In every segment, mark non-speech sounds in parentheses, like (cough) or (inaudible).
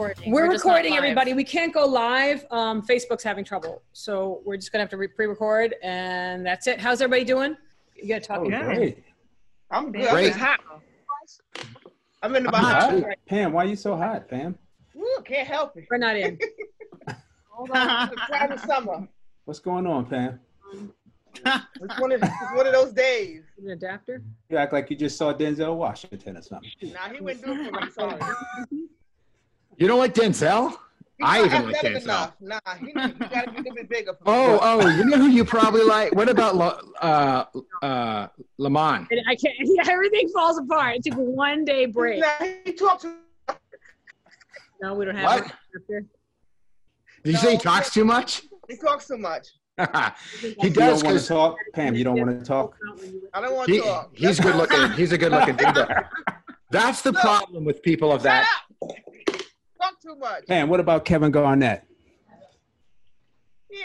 recording? We're recording. We're, recording, everybody. We can't go live. Um, Facebook's having trouble, so we're just gonna have to re- pre-record, and that's it. How's everybody doing? You gotta talk. Oh, Yeah. great. I'm good. Great. I'm hot. I'm in the I'm bathroom. hot. Pam, why are you so hot, Pam? Woo, can't help it. We're not in. (laughs) Hold on. It's Friday summer. What's going on, Pam? It's one of it's one of those days. An adapter. You act like you just saw Denzel Washington or something. Nah, he wouldn't do it for. I'm sorry. (laughs) You don't like Denzel? I not even like Denzel. enough. Nah, he, he gotta be a little bit bigger. For (laughs) Oh, me. oh, you know who you probably like? What about La- uh, uh, Lamont? I can't. (laughs) Yeah, everything falls apart. It took one day break. Nah, he talks. to- No, we don't have What? an adapter. Did you say he talks too much? He talks too much. (laughs) he You does don't want to talk, Pam. You don't want to talk. I don't want to he, talk. he's good looking. He's a good looking dude. That's the problem with people of Shut that. Up. Talk too much. Pam, what about Kevin Garnett? Yeah,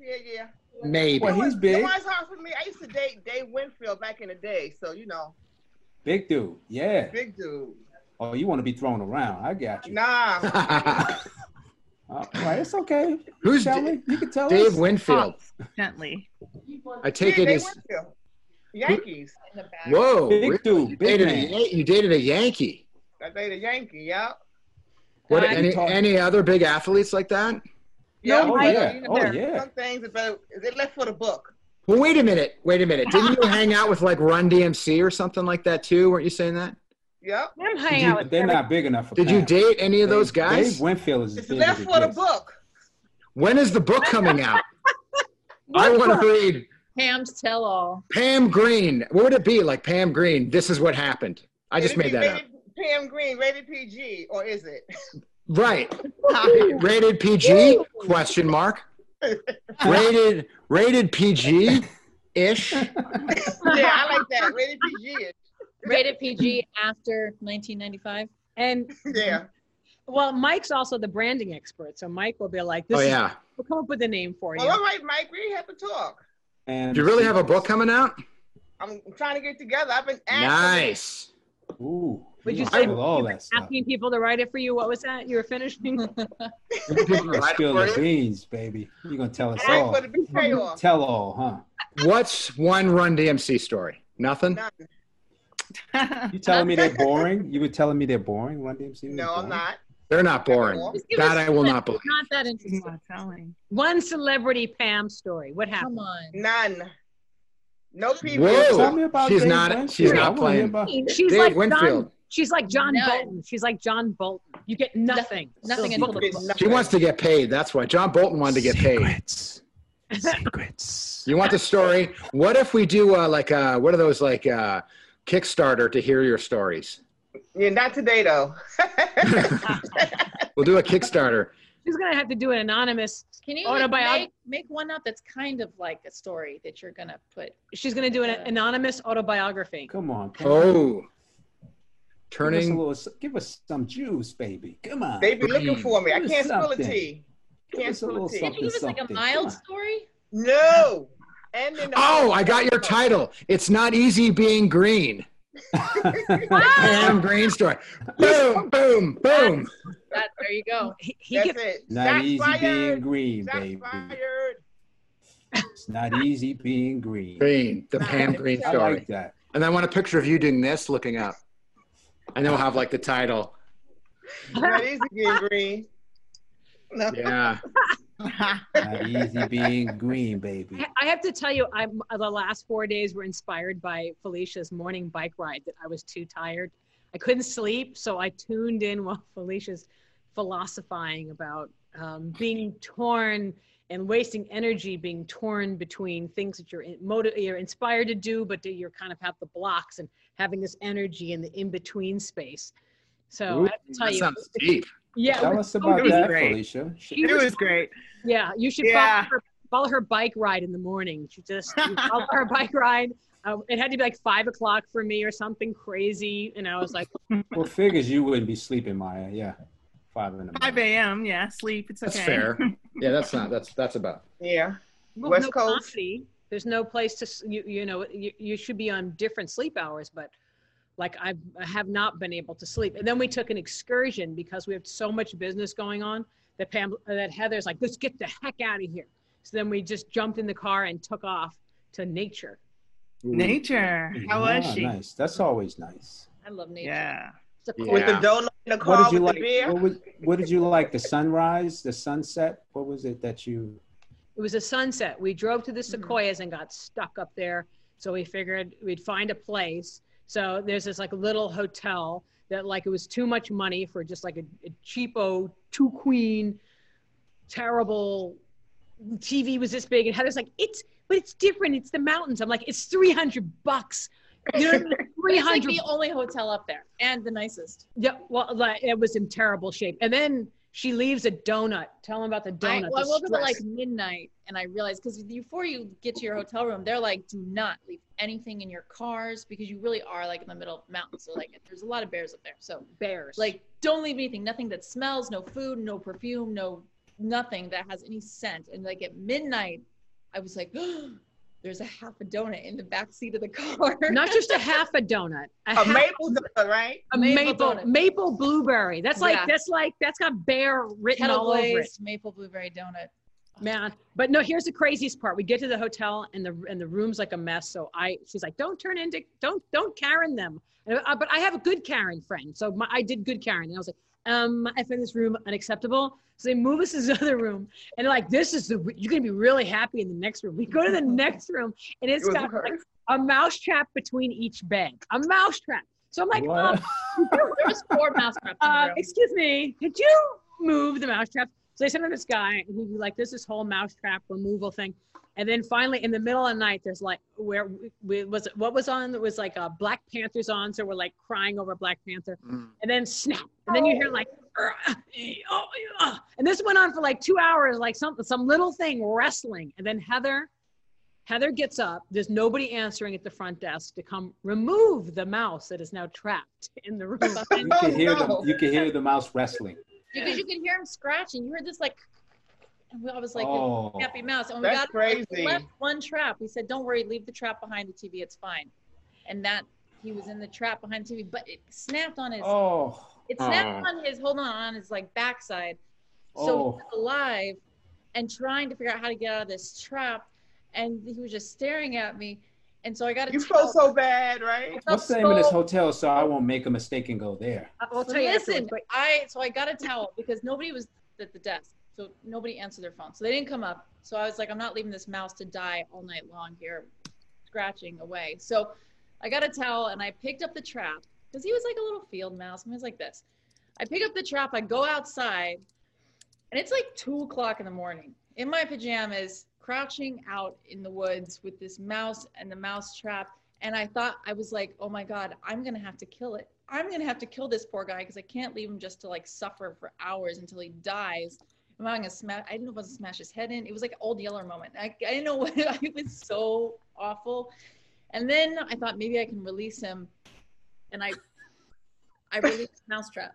yeah, yeah. Maybe. Well, he's big, Lamar's hard for me. I used to date Dave Winfield back in the day, so you know, big dude. Yeah. big dude. Oh, you want to be thrown around? I got you. Nah, (laughs) oh, All right, it's okay. Who's Shall Da- we? You can tell Dave us. Winfield? gently. I take yeah, it Dave as Winfield. Yankees. whoa. Big really? dude, You big dated, a, man. Yan- you dated a Yankee. I dated a Yankee. Yeah. What? Any any other big athletes like that? Yeah. Oh, but, yeah. You know, Oh, yeah. Some things about they left for the book. Well, wait a minute. Wait a minute. Didn't you (laughs) hang out with like Run DMC or something like that too? Weren't you saying that? Yep. I'm hanging you- out with they're Kevin. not big enough for Did you date any of those guys? Dave Winfield is as It's big left for the book. When is the book coming out? (laughs) I want to read Pam's tell all. Pam Greene. What would it be like Pam Greene? This is what happened. I just It'd made be that up. Rated- Pam Greene, rated PG, or is it? Right. (laughs) rated PG? Question mark. Rated rated PG ish. yeah, I like that. Rated PG. Ish. Rated PG after 1995. And Yeah. well, Mike's also the branding expert, so Mike will be like, "This Oh is- yeah. we'll come up with a name for you." Well, all right, Mike, we have to talk. And Do you really have a book coming out? I'm trying to get together. I've been asking. Nice. Ooh, Would you you say with all that stuff? asking people to write it for you? What was that? You were finishing. (laughs) You gonna spill the beans, baby. You're gonna tell us Ask all. for the big payoff. Tell all, huh? What's one Run DMC story? Nothing? None. You telling me they're (laughs) boring? You were telling me they're boring, Run DMC? was No, I'm not. They're not boring. Just That I will one. not believe. Not that interesting. Not telling. One celebrity Pam story. What happened? Come on. None. No people. Whoa. Tell me about She's Dave not- Winfield. she's not I wanna hear playing. She's Dave like Winfield. John, she's like John None. Bolton. She's like John Bolton. You get nothing. Nothing So- until the book. She wants to get paid. That's why. John Bolton wanted to get paid. Secrets. Secrets. (laughs) You want the story? What if we do uh, like uh, what are those like uh, Kickstarter to hear your stories? Yeah, not today though. (laughs) We'll do a Kickstarter. She's gonna have to do an anonymous. Can you Autobiog- make, make one up that's kind of like a story that you're gonna put? She's gonna do an anonymous autobiography. Come on. Pam. Oh, Give us, a turning. little, give us some juice, baby. Come on. they be looking for me. I can't spill a tea. Give Can't spill a tea. Can you give us like a mild story? No. And then Oh, I got your title. It's not easy being green. (laughs) Pam (laughs) Green story. Boom, boom, boom. That there you go. He, he That's gets, it. Not Shots easy fired. being green, Shots baby. fired. It's not easy being green. Green, the Pam Greene I story. like that. And then I want a picture of you doing this, looking up. And then we'll have like the title. Not easy being green. No. Yeah. Not easy being green, baby. I have to tell you, I'm the last four days were inspired by Felicia's morning bike ride. That I was too tired. I couldn't sleep, so I tuned in while (laughs) Felicia's philosophizing about um, being torn and wasting energy, being torn between things that you're in, motiv- you're inspired to do, but that you're kind of have the blocks and having this energy in the in between space. So Ooh, I have to tell that you, sounds deep. yeah, Tell us about that, great. Felicia. She It was was great. yeah, you should Yeah. follow, her, follow her bike ride in the morning. She just follow her (laughs) bike ride. Uh, it had to be like five o'clock for me or something crazy, and I was like, (laughs) Well, figures you wouldn't be sleeping, Maija. Yeah, five in the 5 a.m. Yeah, sleep. It's okay. That's fair. (laughs) Yeah, that's not. That's that's about. Yeah. well, West no Coast. comedy. There's no place to you. You know, you, you should be on different sleep hours, but like I've, I have not been able to sleep. And then we took an excursion because we have so much business going on that Pam, that Heather's like, let's get the heck out of here. So then we just jumped in the car and took off to nature. Nature. How was Ah, she? Nice. That's always nice. I love nature. Yeah. Yeah. With the donut in the What car did you with like? the beer. What, was, what did you like? The sunrise, the sunset? What was it that you? It was a sunset. We drove to the Mm-hmm. sequoias and got stuck up there. So we figured we'd find a place. So there's this like little hotel that like it was too much money for just like a, a cheapo two queen, terrible TV was this big. And Heather's like, it's but it's different. It's the mountains. I'm like, it's 300 bucks. You know, what I mean? (laughs) It's like 300 the only hotel up there and the nicest. Yeah, well, like, it was in terrible shape. And then she leaves a donut. Tell them about the I, donut. well, I woke up at like midnight and I realized because before you get to your hotel room, they're like, do not leave anything in your cars because you really are like in the middle of the mountains. So like, there's a lot of bears up there. So bears. like, don't leave anything. Nothing that smells. No food. No perfume. No nothing that has any scent. And like at midnight, I was like, (gasps) there's a half a donut in the back seat of the (laughs) car. not just a half a donut, a, A maple donut, right? a maple maple donut. maple blueberry. That's like Yeah. that's like that's got bear written kettle all over it, maple blueberry donut. man. But no, here's the craziest part. We get to the hotel and the and the room's like a mess. So I she's like, don't turn into don't don't Karen them. And, uh, but I have a good Karen friend, so my, I did good Karen. And I was like, um, I find this room unacceptable. So they move us to this (laughs) other room, and they're like, this is the you're gonna be really happy in the next room. We go to the (laughs) next room, and it's It got like a mouse trap between each bed. A mouse trap. So I'm like, um, There four mouse traps in the (laughs) uh, excuse me, could you move the mouse trap? So they sent in this guy, and he'd be like, "There's this whole mouse trap removal thing," and then finally, in the middle of the night, there's like, where we, we, was it? What was on? It was like uh, Black Panther's on, so we're like crying over Black Panther, Mm. and then snap, and then you hear like, "Uh, oh, uh," and this went on for like two hours, like some some little thing wrestling, and then Heather. Heather gets up. There's nobody answering at the front desk to come remove the mouse that is now trapped in the room. You can hear no. the you can hear the mouse wrestling. because you could hear him scratching. You heard this like, and I was like, oh, happy mouse. And we That's got we left one trap. We said, don't worry, leave the trap behind the TV. It's fine. And that he was in the trap behind the TV, but it snapped on his. oh, It snapped Oh. on his. Hold on, on his like backside. So Oh. he was alive, and trying to figure out how to get out of this trap, and he was just staring at me. And so I got to You felt so bad, right? what's the name of this hotel so I won't make a mistake and go there? I'll tell you listen, I so I got a towel because nobody was at the desk, so nobody answered their phone, so they didn't come up. So I was like, I'm not leaving this mouse to die all night long here, scratching away. So I got a towel and I picked up the trap because he was like a little field mouse. and He was like this. I pick up the trap. I go outside, and it's like two o'clock in the morning in my pajamas, crouching out in the woods with this mouse and the mouse trap. And I thought, I was like, oh my God, I'm going to have to kill it. I'm going to have to kill this poor guy because I can't leave him just to like suffer for hours until he dies. Am I going to smash? I didn't know if I was going to smash his head in. It was like an old Yeller moment. I, I didn't know (laughs) what, it was so awful. And then I thought maybe I can release him. And I, I released the mousetrap.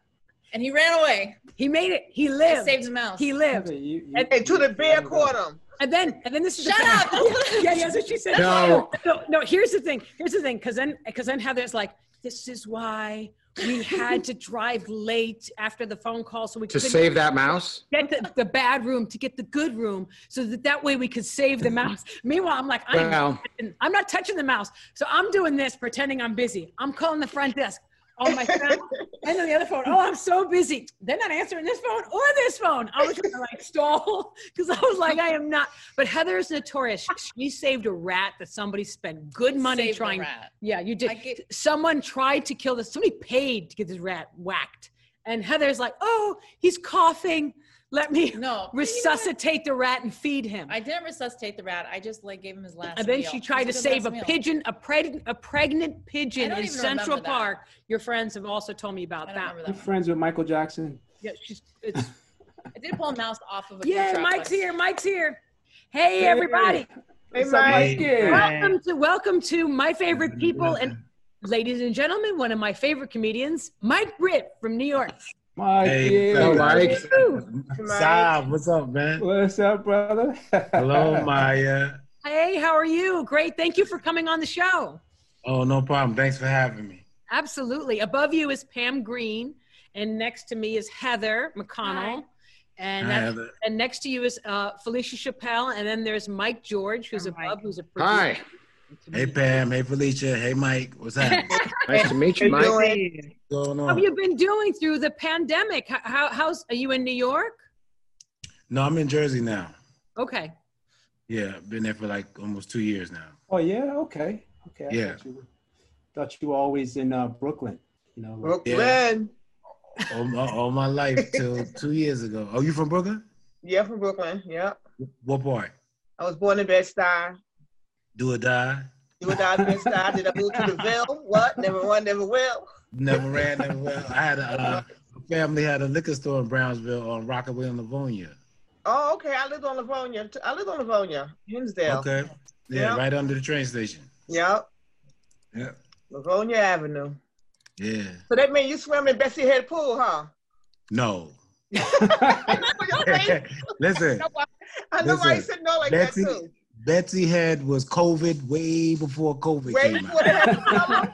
And he ran away. he made it. He lived. I lived. saved the mouse. He lived. You- you- And- And to the bear caught him. And then, and then this is the Shut thing. up! Don't put it- Yeah, yeah, that's what she said. No. no, no. Here's the thing. Here's the thing. Because then, because then Heather's like, "This is why we had to drive late after the phone call, so we To couldn't save that mouse? get the, the bad room to get the good room, so that that way we could save the mouse." Meanwhile, I'm like, I'm, Well, I'm not touching the mouse, so I'm doing this, pretending I'm busy. I'm calling the front desk on my phone and on the other phone. Oh, I'm so busy. They're not answering this phone or this phone. I was gonna like stall (laughs) because I was like, I am not. But Heather is notorious. She saved a rat that somebody spent good money Saved trying. rat. Yeah, you did. Get- Someone tried to kill this. Somebody paid to get this rat whacked, and Heather's like, "Oh, he's coughing. Let me No. know resuscitate the rat and feed him." I didn't resuscitate the rat. I just like gave him his last. and then meal. she tried to save a meal. pigeon, a, preg- a pregnant pigeon in Central remember that. Park. Your friends have also told me I about don't that. remember You that. friends with Michael Jackson? Yeah, she's, it's, (laughs) I did pull a mouse off of a. yeah, Mike's here. Mike's here. Hey, everybody! Hey, What's Mike. Mikey? Welcome to welcome to my favorite people and ladies and gentlemen, one of my favorite comedians, Mike Britt from New York. Mike, Hey, yeah. Hello, Mike. Saab, what's up, man? What's up, brother? (laughs) Hello, Maija. Hey, how are you? Great. Thank you for coming on the show. Oh, no problem. Thanks for having me. Absolutely. Above you is Pam Greene, and next to me is Heather McConnell. And, Hi, that- Heather. and next to you is uh, Felicia Chappelle, and then there's Mike George, who's Hi, above, Mike. who's a producer. Hi. Hey Pam, hey Felicia, hey Mike, what's happening? (laughs) Nice to meet you, How Mike. you doing? Hey, How have you been doing through the pandemic? How, how how's are you in New York? No, I'm in Jersey now. Okay. Yeah, been there for like almost two years now. Oh, yeah, okay, okay. I Yeah. Thought you, were- thought you were always in uh, Brooklyn, you know. like- Brooklyn. All my, all my life till (laughs) two years ago. Oh, you from Brooklyn? Yeah, from Brooklyn. Yeah. What part? I was born in Bed-Stuy. Do or die? You and I Bed-Stuy. Did I move to the Ville? What? Never run, never will. Never ran, never well. I had a uh, family had a liquor store in Brownsville on Rockaway and Livonia. Oh, okay. I lived on Livonia. I lived on Livonia, Hinsdale. Okay. Yeah, Yeah. right under the train station. Yep. Yeah. Livonia Avenue. Yeah. So that means you swim in Betsy Head Pool, huh? No. (laughs) I know your. (laughs) Listen, I know why you said no like Betsy- that too. Betsy Head was COVID way before COVID Wait came before out.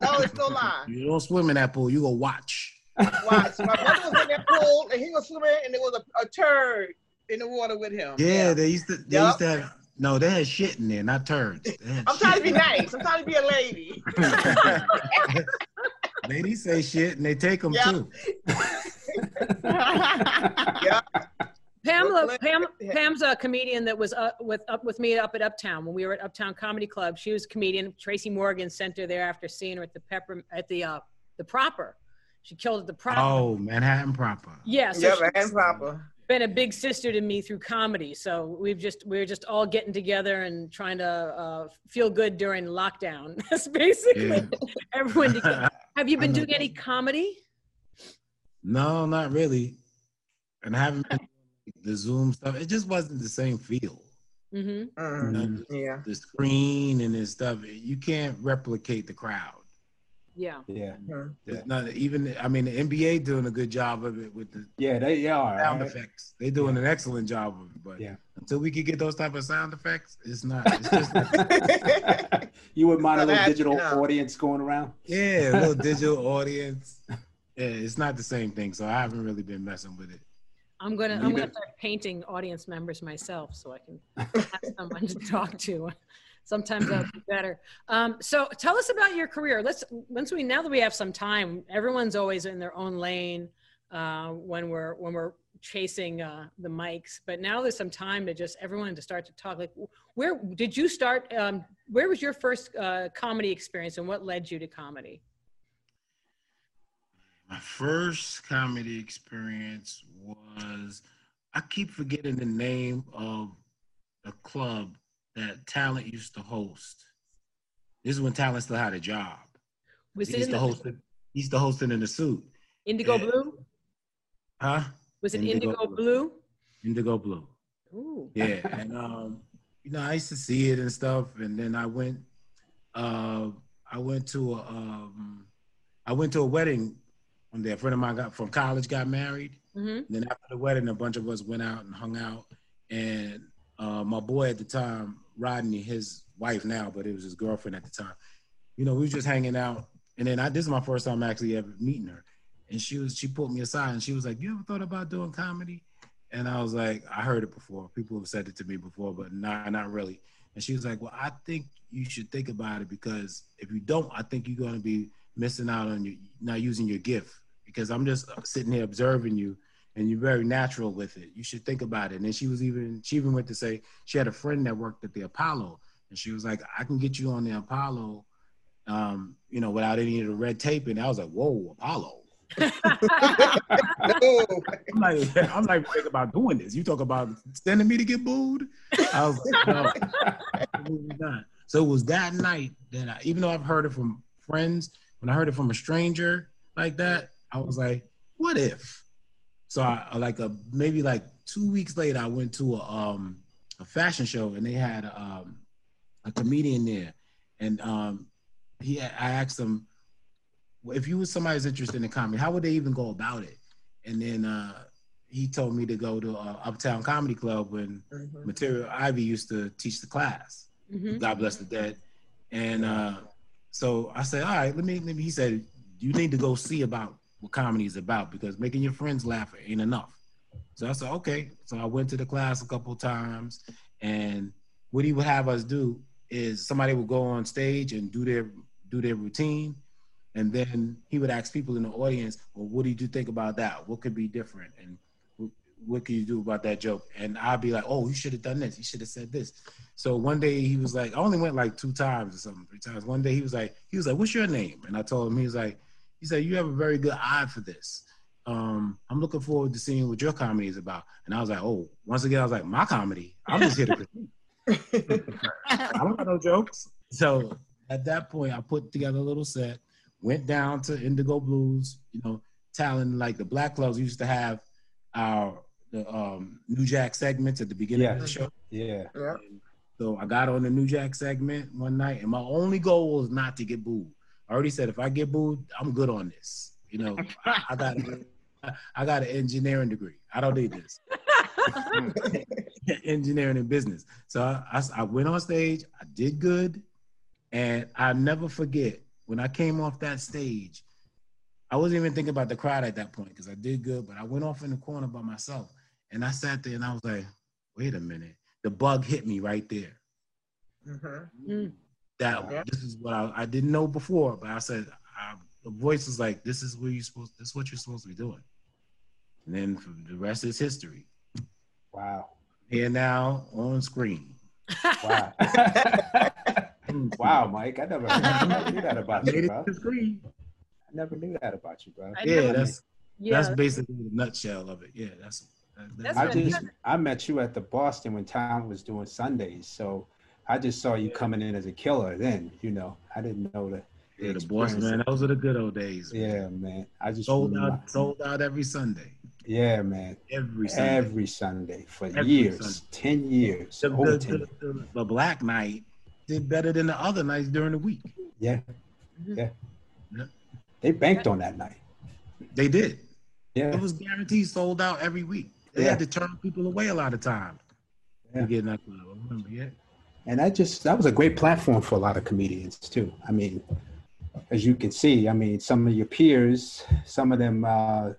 No, it's no lie. You don't swim in that pool. You go watch. Watch. My brother was in that pool and he was swimming and there was a, a turd in the water with him. Yeah, they used to. They Yup. used to have. No, they had shit in there, not turds. I'm trying to be nice. I'm trying to be a lady. (laughs) Ladies say shit and they take them Yeah. too. (laughs) Yeah. Pamela, Pam, Pam's a comedian that was up with up with me up at Uptown when we were at Uptown Comedy Club. She was a comedian. Tracy Morgan sent her there after seeing her at the Pepper at the uh, the Proper. She killed at the Proper. Oh, Manhattan proper. yeah, so Yeah, she's man, proper. been a big sister to me through comedy. So we've just we're just all getting together and trying to uh, feel good during lockdown. That's (laughs) basically Yeah. (laughs) everyone. Together. Have you (laughs) been I know. doing any comedy? no, not really. And I haven't been the Zoom stuff. It just wasn't the same feel. hmm Mm, yeah. The screen and this stuff. You can't replicate the crowd. Yeah. yeah, Mm. It's not even. I mean, the NBA doing a good job of it with the yeah, they are. sound right? effects. They're doing an excellent job of it. But Yeah. until we can get those type of sound effects, it's not. It's just not, (laughs) (laughs) you wouldn't mind a little happening digital now. audience going around? yeah, a little (laughs) digital audience. Yeah, it's not the same thing. So I haven't really been messing with it. I'm gonna I'm gonna start painting audience members myself so I can have (laughs) someone to talk to. Sometimes that'll be better. Um, so tell us about your career. Let's once we now that we have some time, everyone's always in their own lane uh, when we're when we're chasing uh, the mics. But now there's some time to just everyone to start to talk. Like, where did you start? Um, where was your first uh, comedy experience, and what led you to comedy? My first comedy experience was I keep forgetting the name of a club that Talent used to host. This is when Talent still had a job. Was he it used to the host it. He used to host it in a suit. Indigo yeah. Blue? Huh? Was it Indigo Indigo, Blue. Blue? Indigo Blue. Ooh. Yeah, and um, you know, I used to see it and stuff, and then I went, uh, I went to a, um, I went to a wedding one day. A friend of mine got from college got married, hmm and then after the wedding, a bunch of us went out and hung out, and uh, my boy at the time, Rodney, his wife now, but it was his girlfriend at the time. You know, we was just hanging out, and then I this is my first time actually ever meeting her, and she was she pulled me aside and she was like, "You ever thought about doing comedy?" And I was like, I heard it before. People have said it to me before, but nah, not really. And she was like, Well, I think you should think about it because if you don't, I think you're going to be missing out on you not using your gift. Because I'm just sitting here observing you, and you're very natural with it. You should think about it. And then she was even she even went to say she had a friend that worked at the Apollo, and she was like, I can get you on the Apollo, um, you know, without any of the red tape. And I was like, Whoa, Apollo. (laughs) No. I'm like, I'm like thinking about doing this. You talk about sending me to get booed. I was like, no, (laughs) absolutely not. So it was that night that I, even though I've heard it from friends, when I heard it from a stranger like that, I was like, what if? So I like a maybe like two weeks later, I went to a um a fashion show and they had um a comedian there, and um he I asked him if you was somebody who's interested in comedy, how would they even go about it? And then uh, he told me to go to uh, Uptown Comedy Club when Mhm. Material Ivy used to teach the class. Mhm. God bless the dead. And uh, so I said, all right, let me, let me. He said, you need to go see about what comedy is about because making your friends laugh ain't enough. So I said, okay. So I went to the class a couple times, and what he would have us do is somebody would go on stage and do their do their routine, and then he would ask people in the audience, well, what did you think about that? What could be different? And what can you do about that joke? And I'd be like, oh, you should have done this. You should have said this. So one day he was like, I only went like two times or something, three times. One day he was like, he was like, what's your name? And I told him, he was like, he said, you have a very good eye for this. Um, I'm looking forward to seeing what your comedy is about. And I was like, oh, once again, I was like, my comedy. I'm just here to (laughs) critique. (laughs) I don't got no jokes. So at that point, I put together a little set, went down to Indigo Blues, you know, talent like the Black Clubs used to have our the um, New Jack segments at the beginning of the show. Yeah. Yeah. So I got on the New Jack segment one night, and my only goal was not to get booed. I already said if I get booed, I'm good on this. You know, I, I got (laughs) I got an engineering degree. I don't need this. (laughs) engineering and business. So I, I, I went on stage. I did good, and I never forget when I came off that stage. I wasn't even thinking about the crowd at that point because I did good, but I went off in the corner by myself, and I sat there and I was like, "Wait a minute!" The bug hit me right there. Mhm. That Yeah. this is what I, I didn't know before, but I said I, the voice was like, "This is where you supposed. This is what you're supposed to be doing." And then for the rest is history. Wow. Here now on screen. Wow. (laughs) wow, Mike. I never, I never knew that about Made you, it bro. screen. I never knew that about you, bro. I Yeah, never- that's yeah, that's basically the nutshell of it. Yeah, that's. That's I just I met you at the Boston when Town was doing Sundays, so I just saw you coming in as a killer. Then you know I didn't know that. yeah, the Boston man. Those are the good old days. man. Yeah, man. I just sold out, sold out every Sunday. Yeah, man. Every Sunday. Every Sunday for Every years, Sunday. ten years, the, the, the, the, the Black Night did better than the other nights during the week. Yeah, Mhm. yeah. Yeah. They banked on that night. They did. Yeah, It was guaranteed sold out every week. They Yeah. had to turn people away a lot of times Yeah. to get in that club. I remember, yeah. And that just that was a great platform for a lot of comedians too. I mean, as you can see, I mean, some of your peers, some of them uh,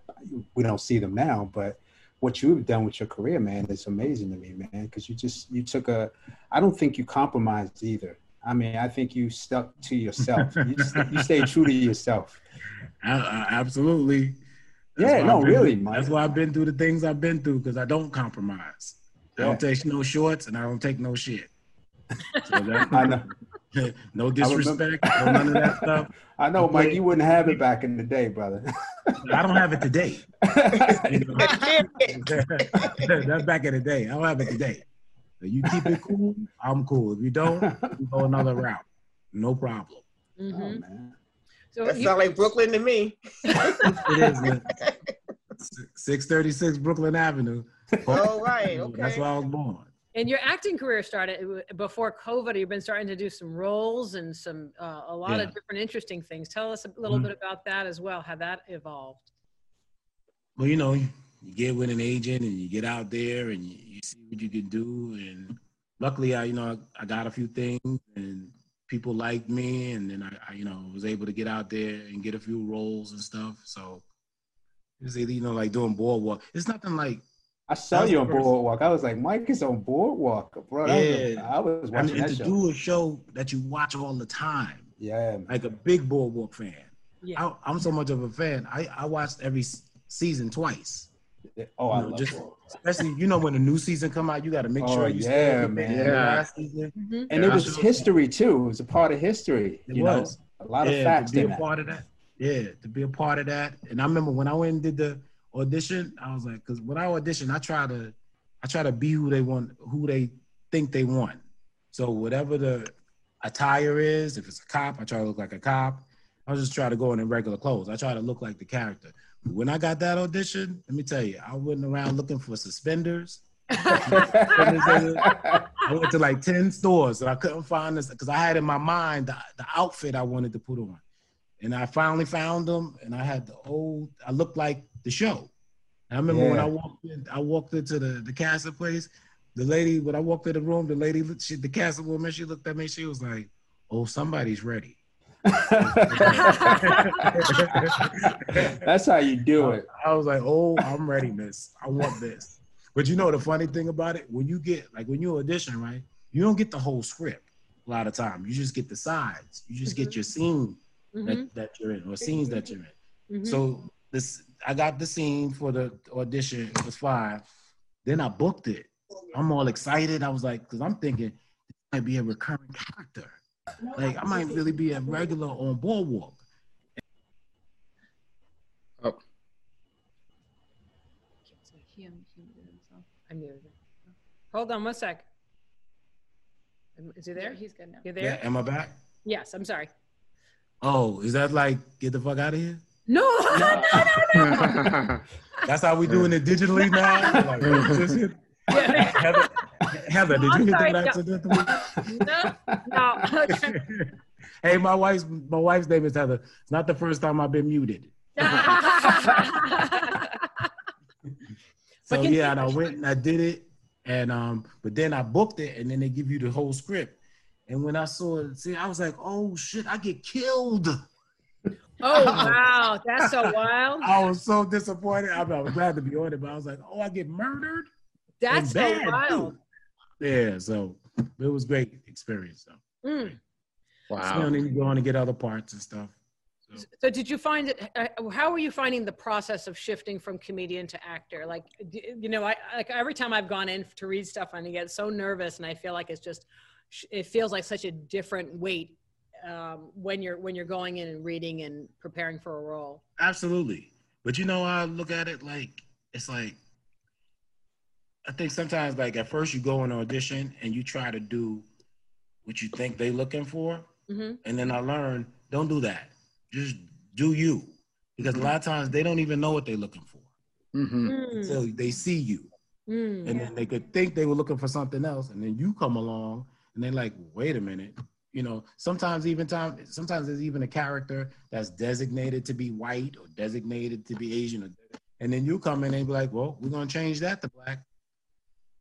we don't see them now, but what you've done with your career, man, is amazing to me, man. Because you just you took a, I don't think you compromised either. I mean, I think you stuck to yourself. (laughs) you, st- you stayed true to yourself. I, I, absolutely. Yeah, no, really, through- That's why I've been through the things I've been through because I don't compromise. I don't take no shorts and I don't take no shit. So that- (laughs) I know. (laughs) no disrespect, no none of that stuff. (laughs) I know, Mike. You wouldn't have it back in the day, brother. I don't have it today. You know? That's back in the day. I don't have it today. So you keep it cool, I'm cool. If you don't, you go another route. No problem. Oh, Mhm. man. So That you- sound like Brooklyn to me. It is man. 636 Brooklyn Avenue. Oh, right. okay. That's where I was born. And your acting career started before COVID. You've been starting to do some roles and some uh, a lot Yeah. of different interesting things. Tell us a little Mhm. bit about that as well. How that evolved. Well, you know, you get with an agent and you get out there and you, you see what you can do. And luckily, I, you know, I, I got a few things and people liked me. And then I, I, you know, was able to get out there and get a few roles and stuff. So it was, you know, like doing boardwalk. It's nothing like, I saw you on first- Boardwalk. I was like, Mike is on Boardwalk, bro. That was a- Yeah. I was I mean, watching and that to show. do a show that you watch all the time, yeah, man. like a big boardwalk fan. Yeah. I, I'm so much of a fan. I, I watched every season twice. Oh, I you know, love just- Boardwalk. Especially, you know, when a new season come out, you got to make Oh, sure you yeah, stay up man. the Yeah. last season. Mhm. And Yeah, it was saw- history too. It was a part of history. It you was. know, a lot of facts to be in a that. part of that. Yeah, to be a part of that. And I remember when I went and did the audition, I was like, because when I audition, I try to, I try to be who they want, who they think they want. So whatever the attire is, if it's a cop, I try to look like a cop. I just try to go in in regular clothes. I try to look like the character. When I got that audition, let me tell you, I went around looking for suspenders. I went to like 10 stores and I couldn't find this because I had in my mind the, the outfit I wanted to put on. And I finally found them and I had the old, I looked like the show. And I remember when I walked in, I walked into the, the castle place. The lady, when I walked in the room, the lady, she, the castle woman, she looked at me, she was like, oh, somebody's ready. That's how you do it. I was like, oh, I'm ready, miss. I want this. But you know the funny thing about it, when you get like when you audition, right? You don't get the whole script a lot of time. You just get the sides. You just get your scene Mhm, that, that you're in or scenes that you're in. mhm. So this I got the scene for the audition. It was fine. Then I booked it. I'm all excited. I was like, because I'm thinking this might be a recurring character. Like I might really be a regular on Boardwalk. So he un- he muted himself. I muted. Hold on one sec. Is he there? He's good now. You're Yeah, there? am I back? Yes, I'm sorry. Oh, is that like get the fuck out of here? (laughs) No, no, no, no. (laughs) That's how we doing it digitally now. Like, (laughs) just hit- Heather, Heather, did you I'm hit sorry, that no. accidentally? No, okay. hey, my wife's my wife's name is Heather. It's not the first time I've been muted. So yeah, and I went and I did it, and um, but then I booked it, and then they give you the whole script. And when I saw it, see, I was like, oh shit, I get killed. Oh (laughs) wow, that's so wild. I was so disappointed. I, mean, I was glad to be on it, but I was like, oh, I get murdered. That's so bad, wild. too. Yeah, so it was great experience though. Mm. So wow. then you go on and get other parts and stuff. So, So did you find it? Uh, how are you finding the process of shifting from comedian to actor? Like, you know, I like every time I've gone in to read stuff, and I get so nervous, and I feel like it's just, it feels like such a different weight um, when you're when you're going in and reading and preparing for a role. absolutely. But you know, I look at it like it's like I think sometimes like at first you go in an audition and you try to do what you think they're looking for, hmm and then I learned don't do that. Just do you, because a lot of times they don't even know what they're looking for hmm Mm. until they see you. Mm. and then they could think they were looking for something else, and then you come along, and they're like, "Wait a minute." You know, sometimes even time, sometimes there's even a character that's designated to be white or designated to be Asian, or, and then you come in and be like, "Well, we're gonna change that to black."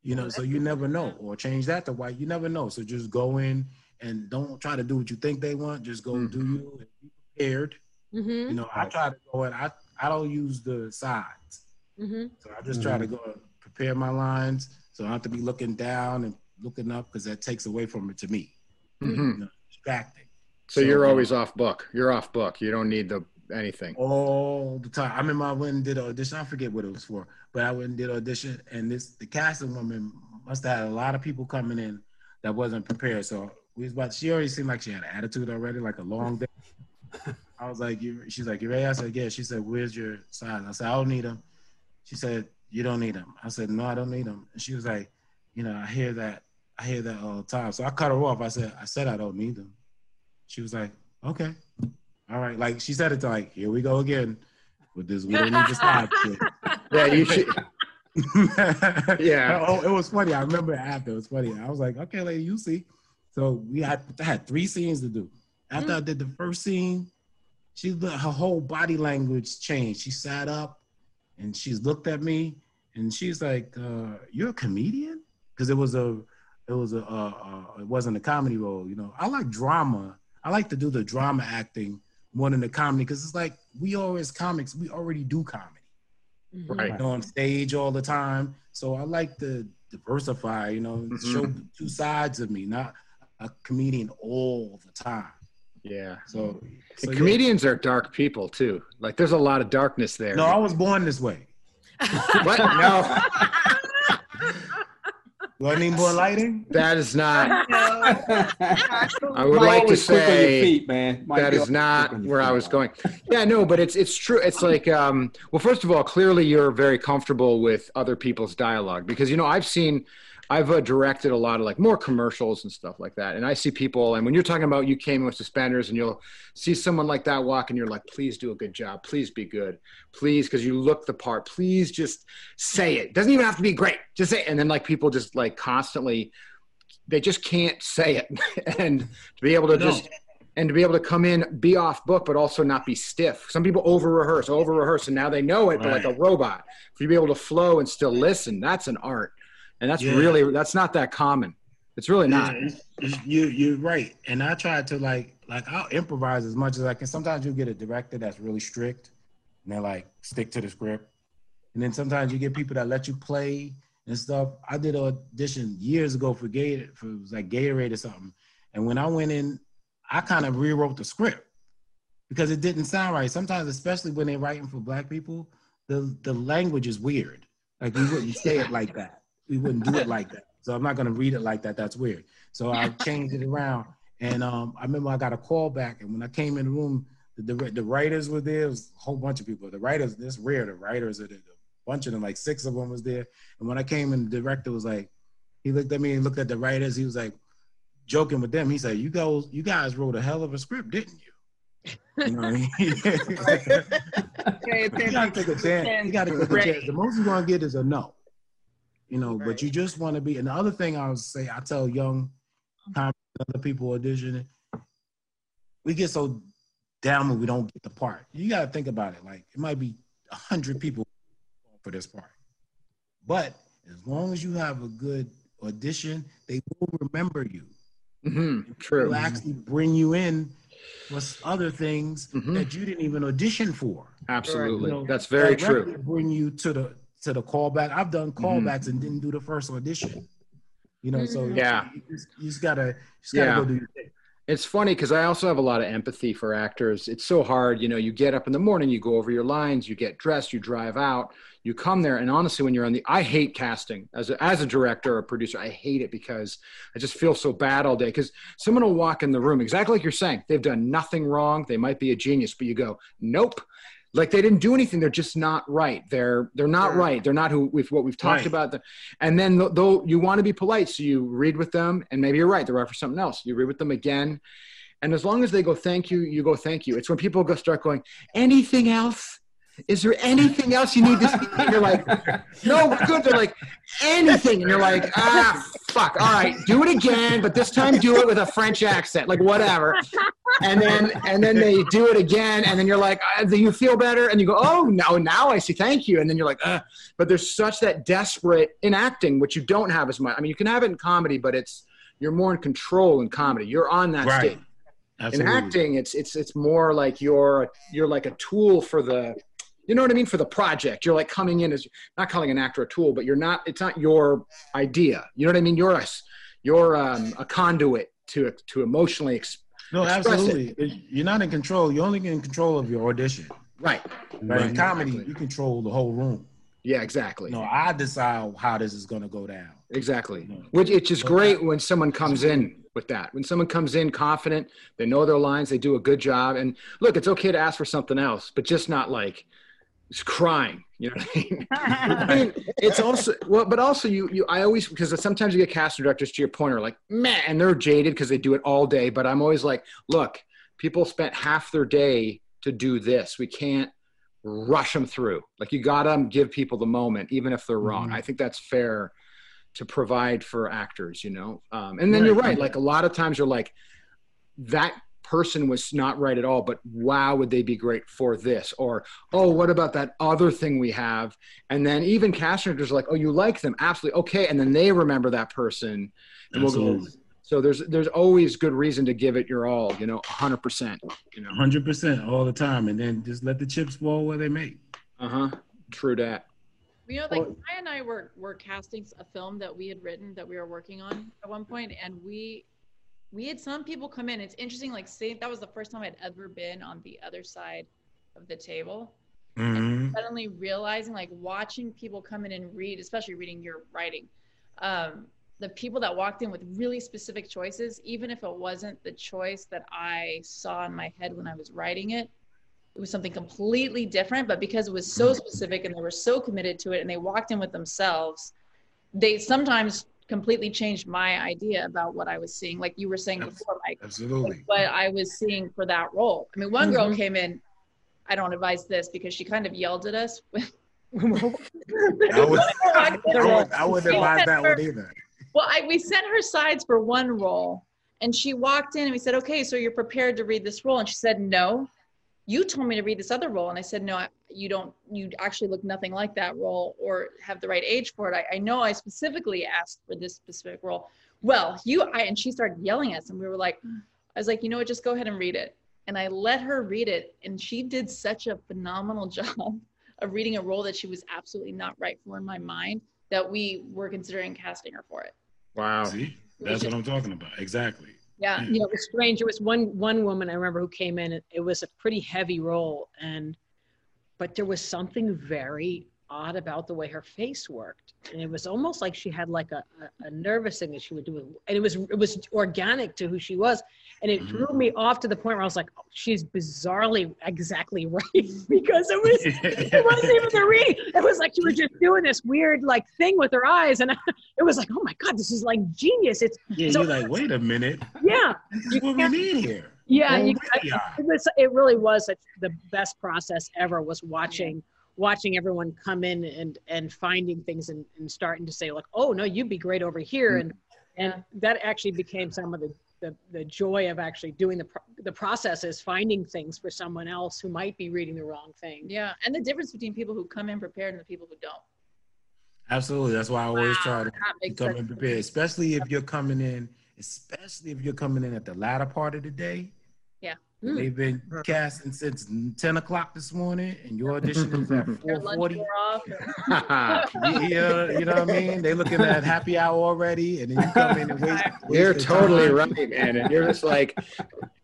You know, so you never know, or change that to white. You never know. So just go in and don't try to do what you think they want. Just go do you and be prepared. hmm You know, I try to go in. I I don't use the sides. hmm So I just try to go and prepare my lines so I don't have to be looking down and looking up because that takes away from it to me. Hmm You know, distracting. So you're always off book. You're off book. You don't need the anything. all the time. I remember I went and did an audition. I forget what it was for, but I went and did an audition, and this the casting woman must have had a lot of people coming in that wasn't prepared. So we was about. She already seemed like she had an attitude already, like a long day. (laughs) I was like, you, she's like, you ready? I said, yeah. She said, where's your size? I said, I don't need them. She said, you don't need them. I said, no, I don't need them. And she was like, you know, I hear that. I hear that all the time. So I cut her off. I said, I said I don't need them. She was like, okay, all right. Like she said it to like, here we go again with this. We don't need to (laughs) stop. Yeah, you should. (laughs) Yeah. Oh, it was funny. I remember after it was funny. I was like, okay, lady, you see. So we had I had three scenes to do. After I did the first scene, she her whole body language changed. She sat up and she's looked at me and she's like, uh, "You're a comedian?" Because it was a it was a uh, uh, it wasn't a comedy role. You know, I like drama. I like to do the drama acting more than the comedy because it's like we always comics. We already do comedy Mhm. Right. you know, on stage all the time. So I like to diversify, you know, Mhm. show two sides of me, not a comedian all the time. Yeah. So, so And yeah. comedians are dark people too. Like there's a lot of darkness there. No, I was born this way. what? (laughs) No, (laughs) Wasn't even born lighting. that is not. (laughs) I (laughs) I would like to quick on your say feet, man. Mike, that you're is always not quick on where I was going. Yeah, no, but it's it's true. It's like, um, well, first of all, clearly you're very comfortable with other people's dialogue because you know I've seen, I've uh, directed a lot of like more commercials and stuff like that, and I see people, and when you're talking about you came with suspenders, and you'll see someone like that walk, and you're like, please do a good job, please be good, please, because you look the part, please just say it. Doesn't even have to be great, just say, it. and then like people just like constantly, they just can't say it, (laughs) and to be able to No. just and to be able to come in, be off book, but also not be stiff. Some people over rehearse, over rehearse, and now they know it, but like a robot. For you to be able to flow and still listen, that's an art, and that's Yeah. really that's not that common. It's really not. Yeah, you you're right, and I try to like like I'll improvise as much as I can. Sometimes you get a director that's really strict, and they're like stick to the script. And then sometimes you get people that let you play and stuff. I did an audition years ago for Gator, for it was like Gatorade or something. And when I went in, I kind of rewrote the script because it didn't sound right. Sometimes, especially when they're writing for black people, the the language is weird. Like we wouldn't say it like that. We wouldn't do it (laughs) like that. So I'm not gonna read it like that. That's weird. So I changed it around. And um, I remember I got a call back, and when I came in the room, the, the, the writers were there. It was a whole bunch of people. The writers, this rare. The writers are there. A bunch of them, like six of them, was there. And when I came in, the director was like, he looked at me and looked at the writers. He was like, joking with them. He said, "You guys, you guys wrote a hell of a script, didn't you?" You know what I mean? (laughs) (laughs) you gotta take a chance. You gotta take a chance. The most you're gonna get is a no. You know, but you just want to be. And the other thing I would say, I tell young, other people auditioning, we get so down when we don't get the part. You gotta think about it. Like it might be a hundred people for this part, but as long as you have a good audition, they will remember you. Mm-hmm. True. Will actually bring you in with other things Mhm. that you didn't even audition for. Absolutely. You know, That's very director true. Bring you to the to the callback. I've done Mm-hmm. callbacks and didn't do the first audition. You know, so Yeah. you just, you just gotta you just gotta Yeah. go do your thing. It's funny because I also have a lot of empathy for actors. It's so hard, you know. You get up in the morning, you go over your lines, you get dressed, you drive out, you come there, and honestly, when you're on the, I hate casting as a, as a director or producer. I hate it because I just feel so bad all day. Because someone will walk in the room exactly like you're saying. They've done nothing wrong. They might be a genius, but you go, nope. Like they didn't do anything. They're just not right. They're they're not Yeah. right. They're not who we've what we've talked Right. about. And then though you want to be polite, so you read with them, and maybe you're right. They're right for something else. You read with them again, and as long as they go thank you, you go thank you. It's when people go start going anything else. Is there anything else you need to see? And you're like, no, we're good. They're like anything, and you're like, ah, fuck. All right, do it again, but this time do it with a French accent, like whatever. And then and then they do it again, and then you're like, ah, do you feel better? And you go, oh no, now I see. Thank you. And then you're like, uh, but there's such that desperate in acting, which you don't have as much. I mean, you can have it in comedy, but it's you're more in control in comedy. You're on that Right. stage. In acting, it's it's it's more like you're you're like a tool for the, you know what I mean, for the project. You're like coming in as not calling an actor a tool, but you're not. It's not your idea. You know what I mean? You're a you're um, a conduit to to emotionally ex- No, absolutely. You're not in control. You're only in control of your audition. right. Right. In comedy, Exactly. you control the whole room. Yeah, exactly. No, I decide how this is gonna go down. Exactly. Which it's just great when someone comes in with that. When someone comes in confident, they know their lines, they do a good job. And look, it's okay to ask for something else, but just not like just crying. You know what I mean? (laughs) I mean, it's also well, but also you you I always because sometimes you get casting directors to your point are like, man, and they're jaded because they do it all day. But I'm always like, look, people spent half their day to do this. We can't rush them through. Like you gotta give people the moment, even if they're wrong. Mhm. I think that's fair to provide for actors, you know. Um, and then you're Right. right. Like a lot of times you're like, that person was not right at all, but wow, would they be great for this? Or oh, what about that other thing we have? And then even cast directors are like, oh, you like them, absolutely, okay. And then they remember that person, and we'll go. So there's there's always good reason to give it your all, you know, hundred percent. You know. hundred percent all the time, and then just let the chips fall where they may. Uh huh. True that. You know, like Maija and I were were casting a film that we had written that we were working on at one point, and we we had some people come in. It's interesting, like say that was the first time I'd ever been on the other side of the table. Mhm. Suddenly realizing, like watching people come in and read, especially reading your writing, um, the people that walked in with really specific choices, even if it wasn't the choice that I saw in my head when I was writing it, it was something completely different but because it was so specific and they were so committed to it and they walked in with themselves they sometimes completely changed my idea about what i was seeing like you were saying Abs- before mike Absolutely. what i was seeing for that role i mean one girl mm-hmm. came in i don't advise this because she kind of yelled at us (laughs) I would, I would, I wouldn't advise that one either. Well, I, we sent her sides for one role, and she walked in and we said, "Okay, so you're prepared to read this role?" And she said, "No, you told me to read this other role." And I said, "No, I- you don't. You actually look nothing like that role, or have the right age for it. I, I know I specifically asked for this specific role." Well, you, I, and she started yelling at us, and we were like, I was like, you know what, just go ahead and read it. And I let her read it, and she did such a phenomenal (laughs) job of reading a role that she was absolutely not right for in my mind that we were considering casting her for it. Wow. See, that's what I'm talking about. Exactly. Yeah. you know, it was strange. It was one one woman I remember who came in. It, was a pretty heavy role, and but there was something very odd about the way her face worked, and it was almost like she had like a, a, a nervous thing that she would do, and it was it was organic to who she was, and it mm-hmm. threw me off to the point where I was like, oh, she's bizarrely exactly (laughs) right because it was it (laughs) wasn't even the reading. It was like she was just doing this weird like thing with her eyes, and (laughs) it was like, oh my god, this is like genius. It's yeah, So- you're like, wait a minute. yeah, This is what we need here. yeah. You, yeah. it was it really was a, the best process ever was watching watching everyone come in and and finding things and, and starting to say like oh no you'd be great over here and mm-hmm. and that actually became some of the the, the joy of actually doing the pro- the process is finding things for someone else who might be reading the wrong thing Yeah. And the difference between people who come in prepared and the people who don't. Absolutely. That's why I always try to come sense. in prepared, especially if you're coming in, especially if you're coming in at the latter part of the day. Yeah. Mm. They've been casting since 10 o'clock this morning, and your audition is at (laughs) Their lunch 4:40. wore off. (laughs) you, you know, what I mean? They're looking at happy hour already, and then you come in and waste. (laughs) You're totally time. right, man. And you're just like,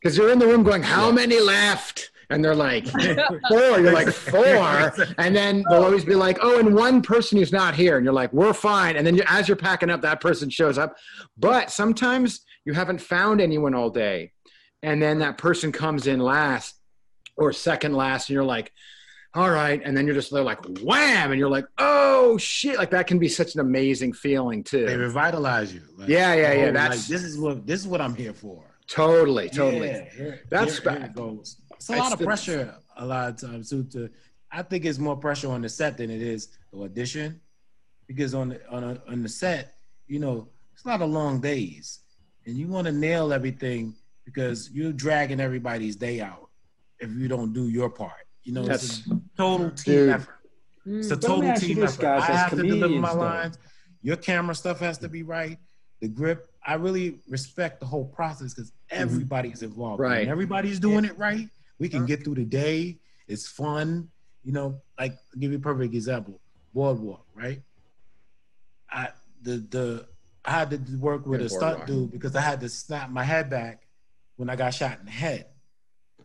because you're in the room going, how many left? And they're like, four. You're like, four. And then they'll always be like, oh, and one person who's not here. And you're like, we're fine. And then you, as you're packing up, that person shows up. But sometimes you haven't found anyone all day. And then that person comes in last or second last, and you're like, all right. And then you're just they're like, wham. And you're like, oh, shit. Like that can be such an amazing feeling, too. They revitalize you. Like, Yeah, yeah, yeah, oh, that's- like, this is what this is what I'm here for. Totally, totally. Yeah, here- That's here- here it. It's a lot of the- pressure a lot of times too. To I think it's more pressure on the set than it is the audition, because on the on a, on the set, you know, it's a lot of long days, and you want to nail everything because you're dragging everybody's day out if you don't do your part. You know, it's a total team Dude. effort. It's a But let me total team this, effort. guys, I have to deliver my comedians, though. lines. Your camera stuff has to be right. The grip. I really respect the whole process because mm-hmm. everybody's involved. Right. When everybody's doing it right, we can get through the day. It's fun. You know, like I'll give you a perfect example. Boardwalk, right? I the the I had to work with Yeah, a stunt Boardwalk. dude because I had to snap my head back when I got shot in the head.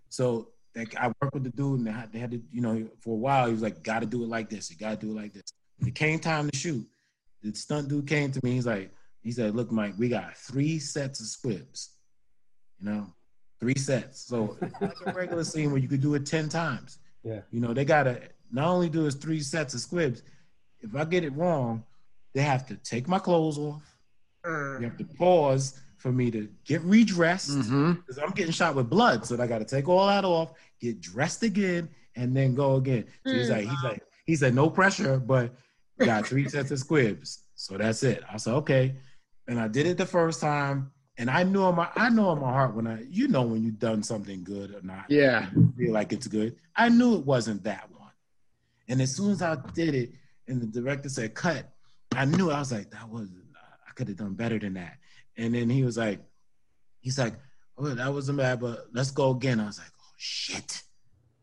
So like I worked with the dude and they had, they had to, you know, for a while he was like, "Got to do it like this. You got to do it like this." When it came time to shoot, the stunt dude came to me. He's like, he said, "Look, Mike, we got three sets of squibs. You know, three sets. So it's like a regular scene where you could do it ten times. Yeah. You know, they gotta not only do is three sets of squibs. If I get it wrong, they have to take my clothes off. Uh. You have to pause for me to get redressed Mm-hmm. because I'm getting shot with blood. So I got to take all that off, get dressed again, and then go again. So he's Mm. like, he's like, he said, no pressure, but got three sets of squibs. So that's it. I said, okay. And I did it the first time. And I knew in my I know in my heart when I you know when you've done something good or not. Yeah. Feel like it's good. I knew it wasn't that one. And as soon as I did it and the director said cut, I knew I was like, that was I could have done better than that. And then he was like, he's like, oh, that wasn't bad, but let's go again. I was like, oh shit.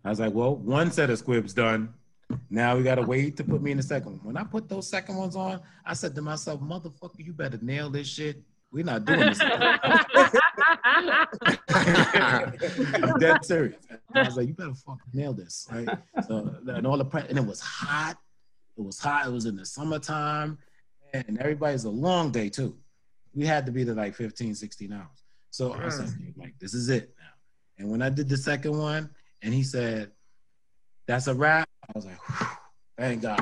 I was like, well, one set of squibs done. Now we gotta wait to put me in the second one. When I put those second ones on, I said to myself, motherfucker, you better nail this shit. We're not doing this. (laughs) I'm dead serious. I was like, you better fucking nail this, right? So and all the pre- and it was hot. It was hot. It was in the summertime, and everybody's a long day too. We had to be to like 15, 16 hours. So I was like, like, this is it now. And when I did the second one, and he said, "That's a wrap," I was like, thank God.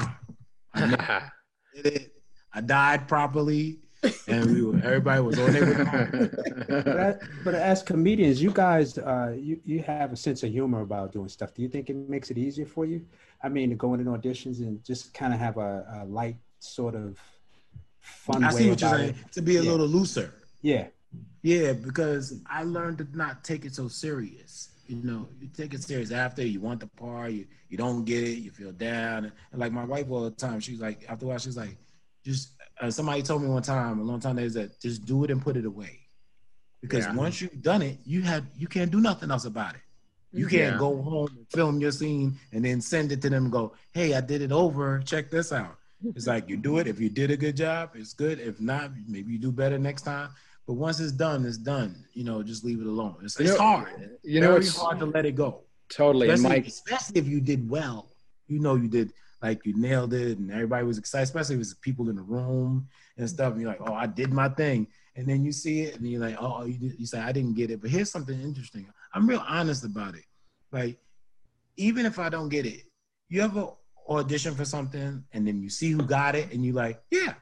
I (laughs) did it. I died properly, and we were everybody was on it. But, as- but as comedians, you guys, uh, you you have a sense of humor about doing stuff. Do you think it makes it easier for you? I mean, to go into auditions and just kind of have a, a light sort of fun I see what you're saying. it. To be a Yeah. little looser. Yeah, Yeah, because I learned to not take it so serious. You know, you take it serious after you want the part, you, you don't get it, you feel down. And, like my wife all the time, she's like, after a while, she's like, just uh, somebody told me one time, a long time ago, that just do it and put it away. because Yeah. once you've done it, you have you can't do nothing else about it. You can't Yeah. go home and film your scene and then send it to them and go, "Hey, I did it over. Check this out." It's like you do it. If you did a good job, it's good. If not, maybe you do better next time. But once it's done, it's done. You know, just leave it alone. It's, You it's know- hard. You know, Very it's hard to let it go. totally. Especially, Mike, especially if you did well. You know, you did like you nailed it, and everybody was excited. Especially if it's people in the room and stuff. And you're like, "Oh, I did my thing." And then you see it, and you're like, "Oh, you, did, you say I didn't get it." But here's something interesting. I'm real honest about it. Like, even if I don't get it, you ever audition for something and then you see who got it, and you like, "Yeah,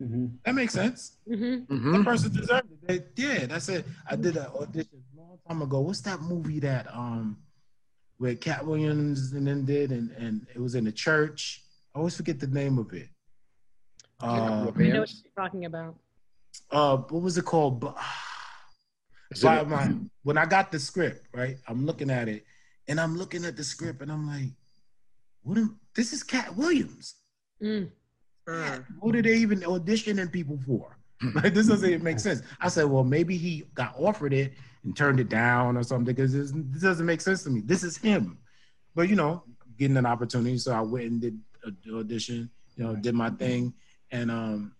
Mhm. that makes sense." Mhm. The Mhm. person deserved it. They, yeah, that's it. I did an audition a long time ago. What's that movie that um where Katt Williams and then did and and it was in the church. I always forget the name of it. Uh, I know what you're talking about. uh what was it called? Bu- Is By it- my, when I got the script, right? I'm looking at it and I'm looking at the script and I'm like, what am, this is Katt Williams. Mm. What are they even auditioning people for? Like this doesn't even make sense. I said, well, maybe he got offered it and turned it down or something because this, this doesn't make sense to me. This is him, but you know, getting an opportunity, so I went and did an audition. You know, did my thing, and um,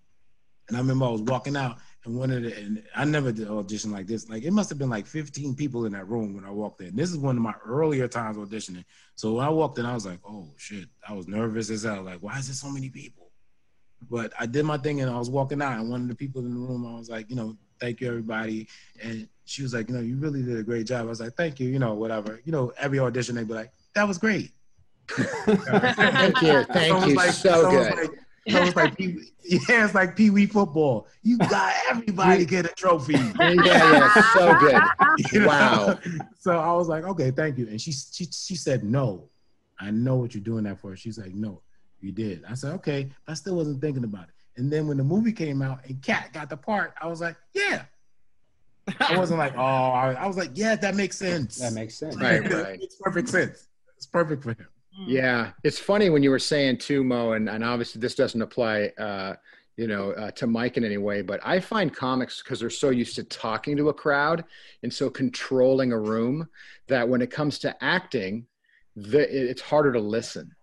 and I remember I was walking out and one of the and I never did audition like this. Like it must have been like 15 people in that room when I walked in. This is one of my earlier times auditioning. So when I walked in, I was like, oh shit. I was nervous as hell. Like, why is there so many people? But I did my thing and I was walking out, and one of the people in the room, I was like, you know, thank you everybody. And she was like, you know, you really did a great job. I was like, thank you, you know, whatever. You know, every audition they'd be like, that was great. (laughs) Thank you. (laughs) Thank So you. like- so so it was good. like- so it's like pee, (laughs) yeah, it's like pee wee football. You got everybody get a trophy. (laughs) yeah, yeah, so good. (laughs) You know? Wow. So I was like, okay, thank you. And she she she said, no, I know what you're doing that for. She's like, no, you did. I said, okay. I still wasn't thinking about it. And then when the movie came out and Katt got the part, I was like, yeah. I wasn't like, oh, I, I was like, yeah, that makes sense. That makes sense. Right, right. It's perfect sense. It's perfect for him. Yeah, it's funny when you were saying too, Mo, and, and obviously this doesn't apply, uh, you know, uh, to Mike in any way, but I find comics because they're so used to talking to a crowd and so controlling a room that when it comes to acting, the, it- it's harder to listen.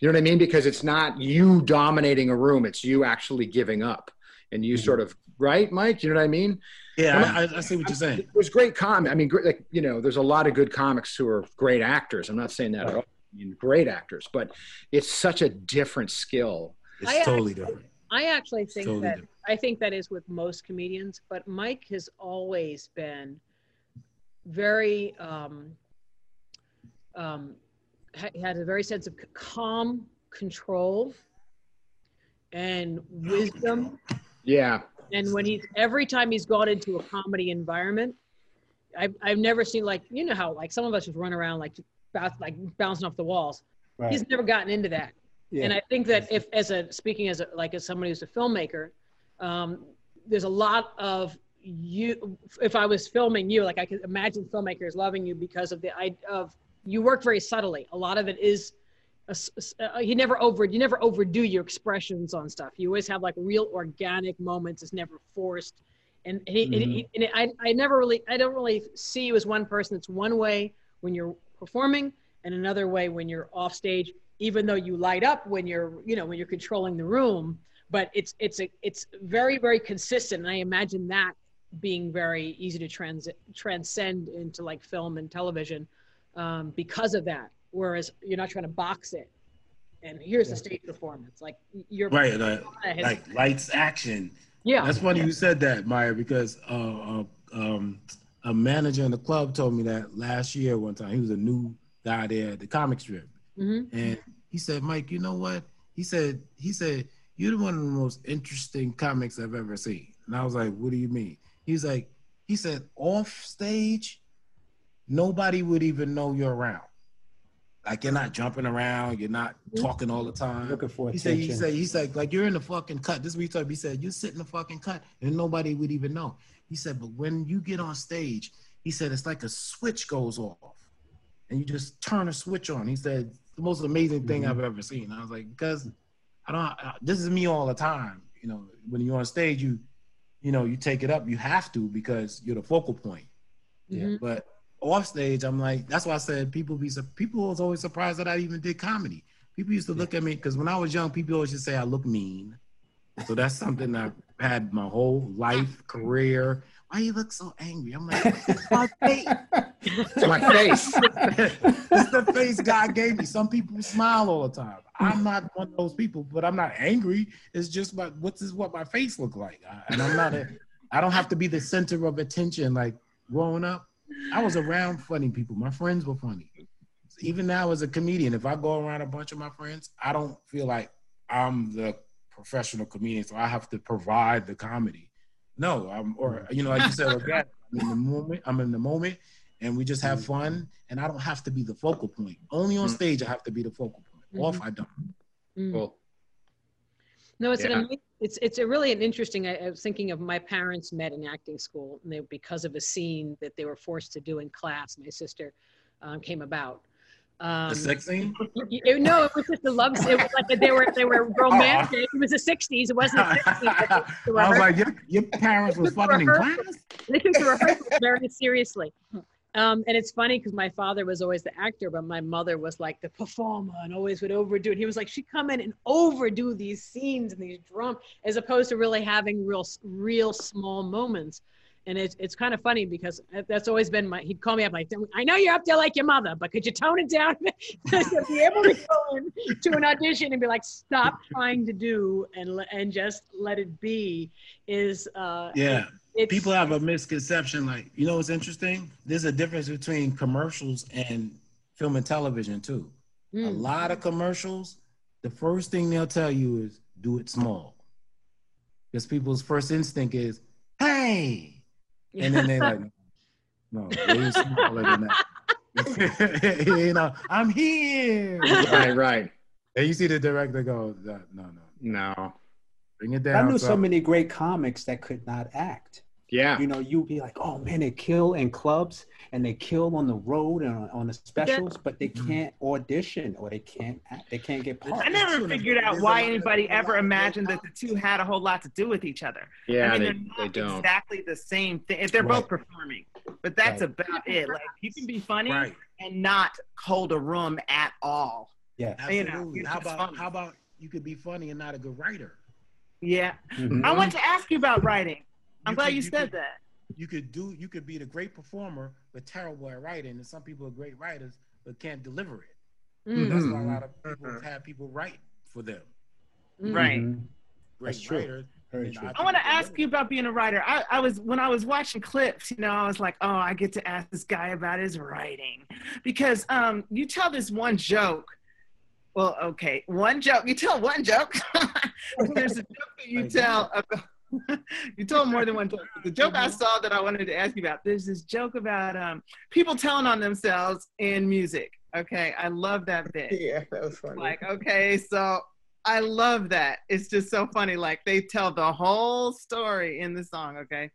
You know what I mean? Because it's not you dominating a room; it's you actually giving up, and you Mhm. sort of right, Mike. You know what I mean? Yeah, I, I, I see what you're saying. There's great com. I mean, great, like you know, there's a lot of good comics who are great actors. I'm not saying that at all. I mean, great actors, but it's such a different skill. It's I- totally different. I actually think Totally that different. I think that is with most comedians, but Mike has always been very um, um, ha- had a very sense of c- calm control and wisdom. Yeah, And when he's every time he's gone into a comedy environment, I've I've never seen like you know how like some of us just run around like bounce, like bouncing off the walls. Right. He's never gotten into that. Yeah. And I think that if, as a speaking as a, like as somebody who's a filmmaker, um, there's a lot of you. If I was filming you, like I could imagine filmmakers loving you because of the I of you work very subtly. A lot of it is. A, s- uh, you never over you never overdo your expressions on stuff. You always have like real organic moments. It's never forced. And, he, and, he, and I, I never really I don't really see you as one person. It's one way when you're performing and another way when you're off stage even though you light up when you're you know when you're controlling the room but it's it's a it's very very consistent. And i imagine that being very easy to trans- transcend into like film and television um, because of that. Whereas you're not trying to box it. And here's the stage performance. Like you're Right, like, has- (laughs) like lights action. yeah. That's funny you said that, Maija, because uh, uh, um, a manager in the club told me that last year one time. He was a new guy there at the comic strip. hmm And he said, Mike, you know what? He said, he said, you're one of the most interesting comics I've ever seen. And I was like, what do you mean? He's like, he said, off stage, nobody would even know you're around. Like you're not jumping around, you're not talking all the time. Looking for He said, he said, he's like, like you're in the fucking cut. This is what he told me. He said, you sit in the fucking cut and nobody would even know. He said, but when you get on stage, he said, it's like a switch goes off and you just turn a switch on. He said, the most amazing thing Mhm. I've ever seen. I was like, because I don't, I, this is me all the time. You know, when you're on stage, you, you know, you take it up. You have to because you're the focal point. Yeah. Mhm. But off stage, I'm like, that's why I said people be people was always surprised that I even did comedy. People used to look at me because when I was young, people always just say I look mean. So that's something I've had my whole life, (laughs) career. Why you look so angry? I'm like, it's (laughs) my face. It's my face. it's the face God gave me. Some people smile all the time. I'm not one of those people, but I'm not angry. It's just what what's is what my face look like, I- and I'm not a. I don't have to be the center of attention. Like growing up, I was around funny people. My friends were funny. Even now, as a comedian, if I go around a bunch of my friends, I don't feel like I'm the professional comedian, so I have to provide the comedy. No, I'm or you know, like you said, again, I'm in the moment. I'm in the moment, and we just have fun. And I don't have to be the focal point. Only on Mm. stage, I have to be the focal point. Off, I don't. Mm. Cool. No, it's Yeah. an ama- it's it's a really an interesting. I, I was thinking of my parents met in acting school, and they because of a scene that they were forced to do in class. My sister um, came about. Um, The sex scene. y- no, it was just a love. It was like they were they were (laughs) romantic. It was the '60s. It wasn't the '60s. but they- they were I was like, your, your parents was Took fucking in class. they took the (laughs) rehearsal very seriously. Um, and it's funny because my father was always the actor, but my mother was like the performer and always would overdo it. He was like, she'd come in and overdo these scenes and these drum, as opposed to really having real, real small moments. And it's, it's kind of funny because that's always been my, he'd call me up like, I know you're up there like your mother, but could you tone it down? to (laughs) be able to go in to an audition and be like, stop trying to do and, and just let it be is, uh, Yeah. People have a misconception. Like, you know what's interesting? There's a difference between commercials and film and television, too. A Mm. lot of commercials, the first thing they'll tell you is do it small. Because people's first instinct is, hey. (laughs) And then they're like, no, way smaller than that. (laughs) you know, I'm here. Right, right. And you see the director go, no, no, no. No. Bring it down. I knew so son." many great comics that could not act. Yeah. You know, you'd be like, oh man, they kill in clubs and they kill on the road and on, on the specials, but they Mhm. can't audition or they can't act, they can't get parts. I never figured out why anybody ever imagined that the two had a whole lot to do with each other. Yeah, I mean, they, they're they not don't. exactly the same thing. If they're both performing, but that's Right. about it. Like you can be funny Right. and not hold a room at all. Yeah. You Absolutely. you're how about funny. how about you could be funny and not a good writer? Yeah. Mhm. I want to ask you about writing. I'm glad could- you you said could- that. You could do you could be the great performer but terrible at writing, and some people are great writers but can't deliver it. Mm. That's why a lot of people have people write for them. Mm. Right. Great That's true. writers. True. I want to ask you about being a writer. I, I was when I was watching clips, you know, I was like, oh, I get to ask this guy about his writing because um, you tell this one joke. Well, okay, one joke. You tell one joke. (laughs) There's a joke that you tell. About, (laughs) you told more than one joke. The joke I saw that I wanted to ask you about. There's this joke about um, people telling on themselves in music. Okay, I love that bit (laughs) Yeah, that was funny. like okay so i love that it's just so funny like they tell the whole story in the song okay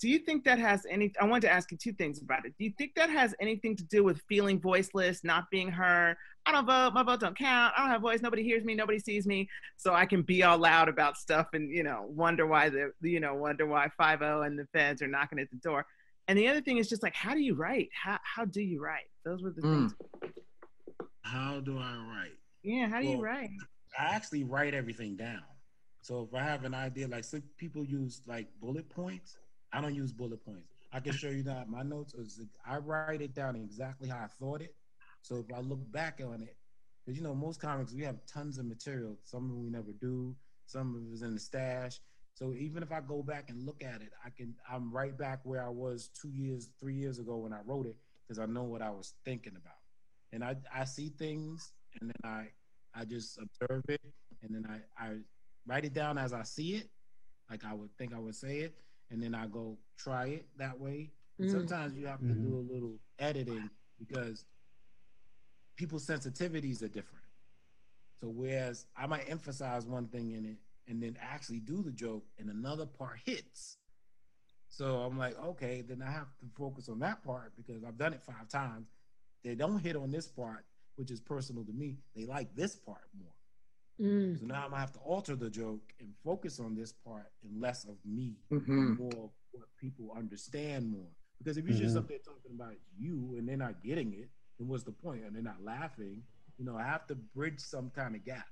do you think that has any i wanted to ask you two things about it. Do you think that has anything to do with feeling voiceless not being heard? I don't vote my vote don't count i don't have voice nobody hears me nobody sees me. So i can be all loud about stuff and you know wonder why the you know wonder why 5 and the feds are knocking at the door. And the other thing is just like how do you write? How, how do you write? Those were the Mm. things. How do I write? yeah how do you write? I actually write everything down. So if I have an idea, like some people use like bullet points, I don't use bullet points. I can show you that my notes is I write it down exactly how I thought it. So if I look back on it, because you know most comics we have tons of material. Some of we never do. Some of it is in the stash. So even if I go back and look at it, I can I'm right back where I was two years, three years ago when I wrote it because I know what I was thinking about. And I I see things and then I I just observe it and then I, I write it down as I see it, like I would think I would say it, and then I go try it that way. Mm. Sometimes you have to Mhm. do a little editing because people's sensitivities are different. So whereas I might emphasize one thing in it and then actually do the joke and another part hits. So I'm like, okay, then I have to focus on that part because I've done it five times. They don't hit on this part, which is personal to me. They like this part more. Mm. So now I'm gonna have to alter the joke and focus on this part and less of me, Mhm. more of what people understand more. Because if you're just Mhm. up there talking about you and they're not getting it, then what's the point? And they're not laughing. You know, I have to bridge some kind of gap.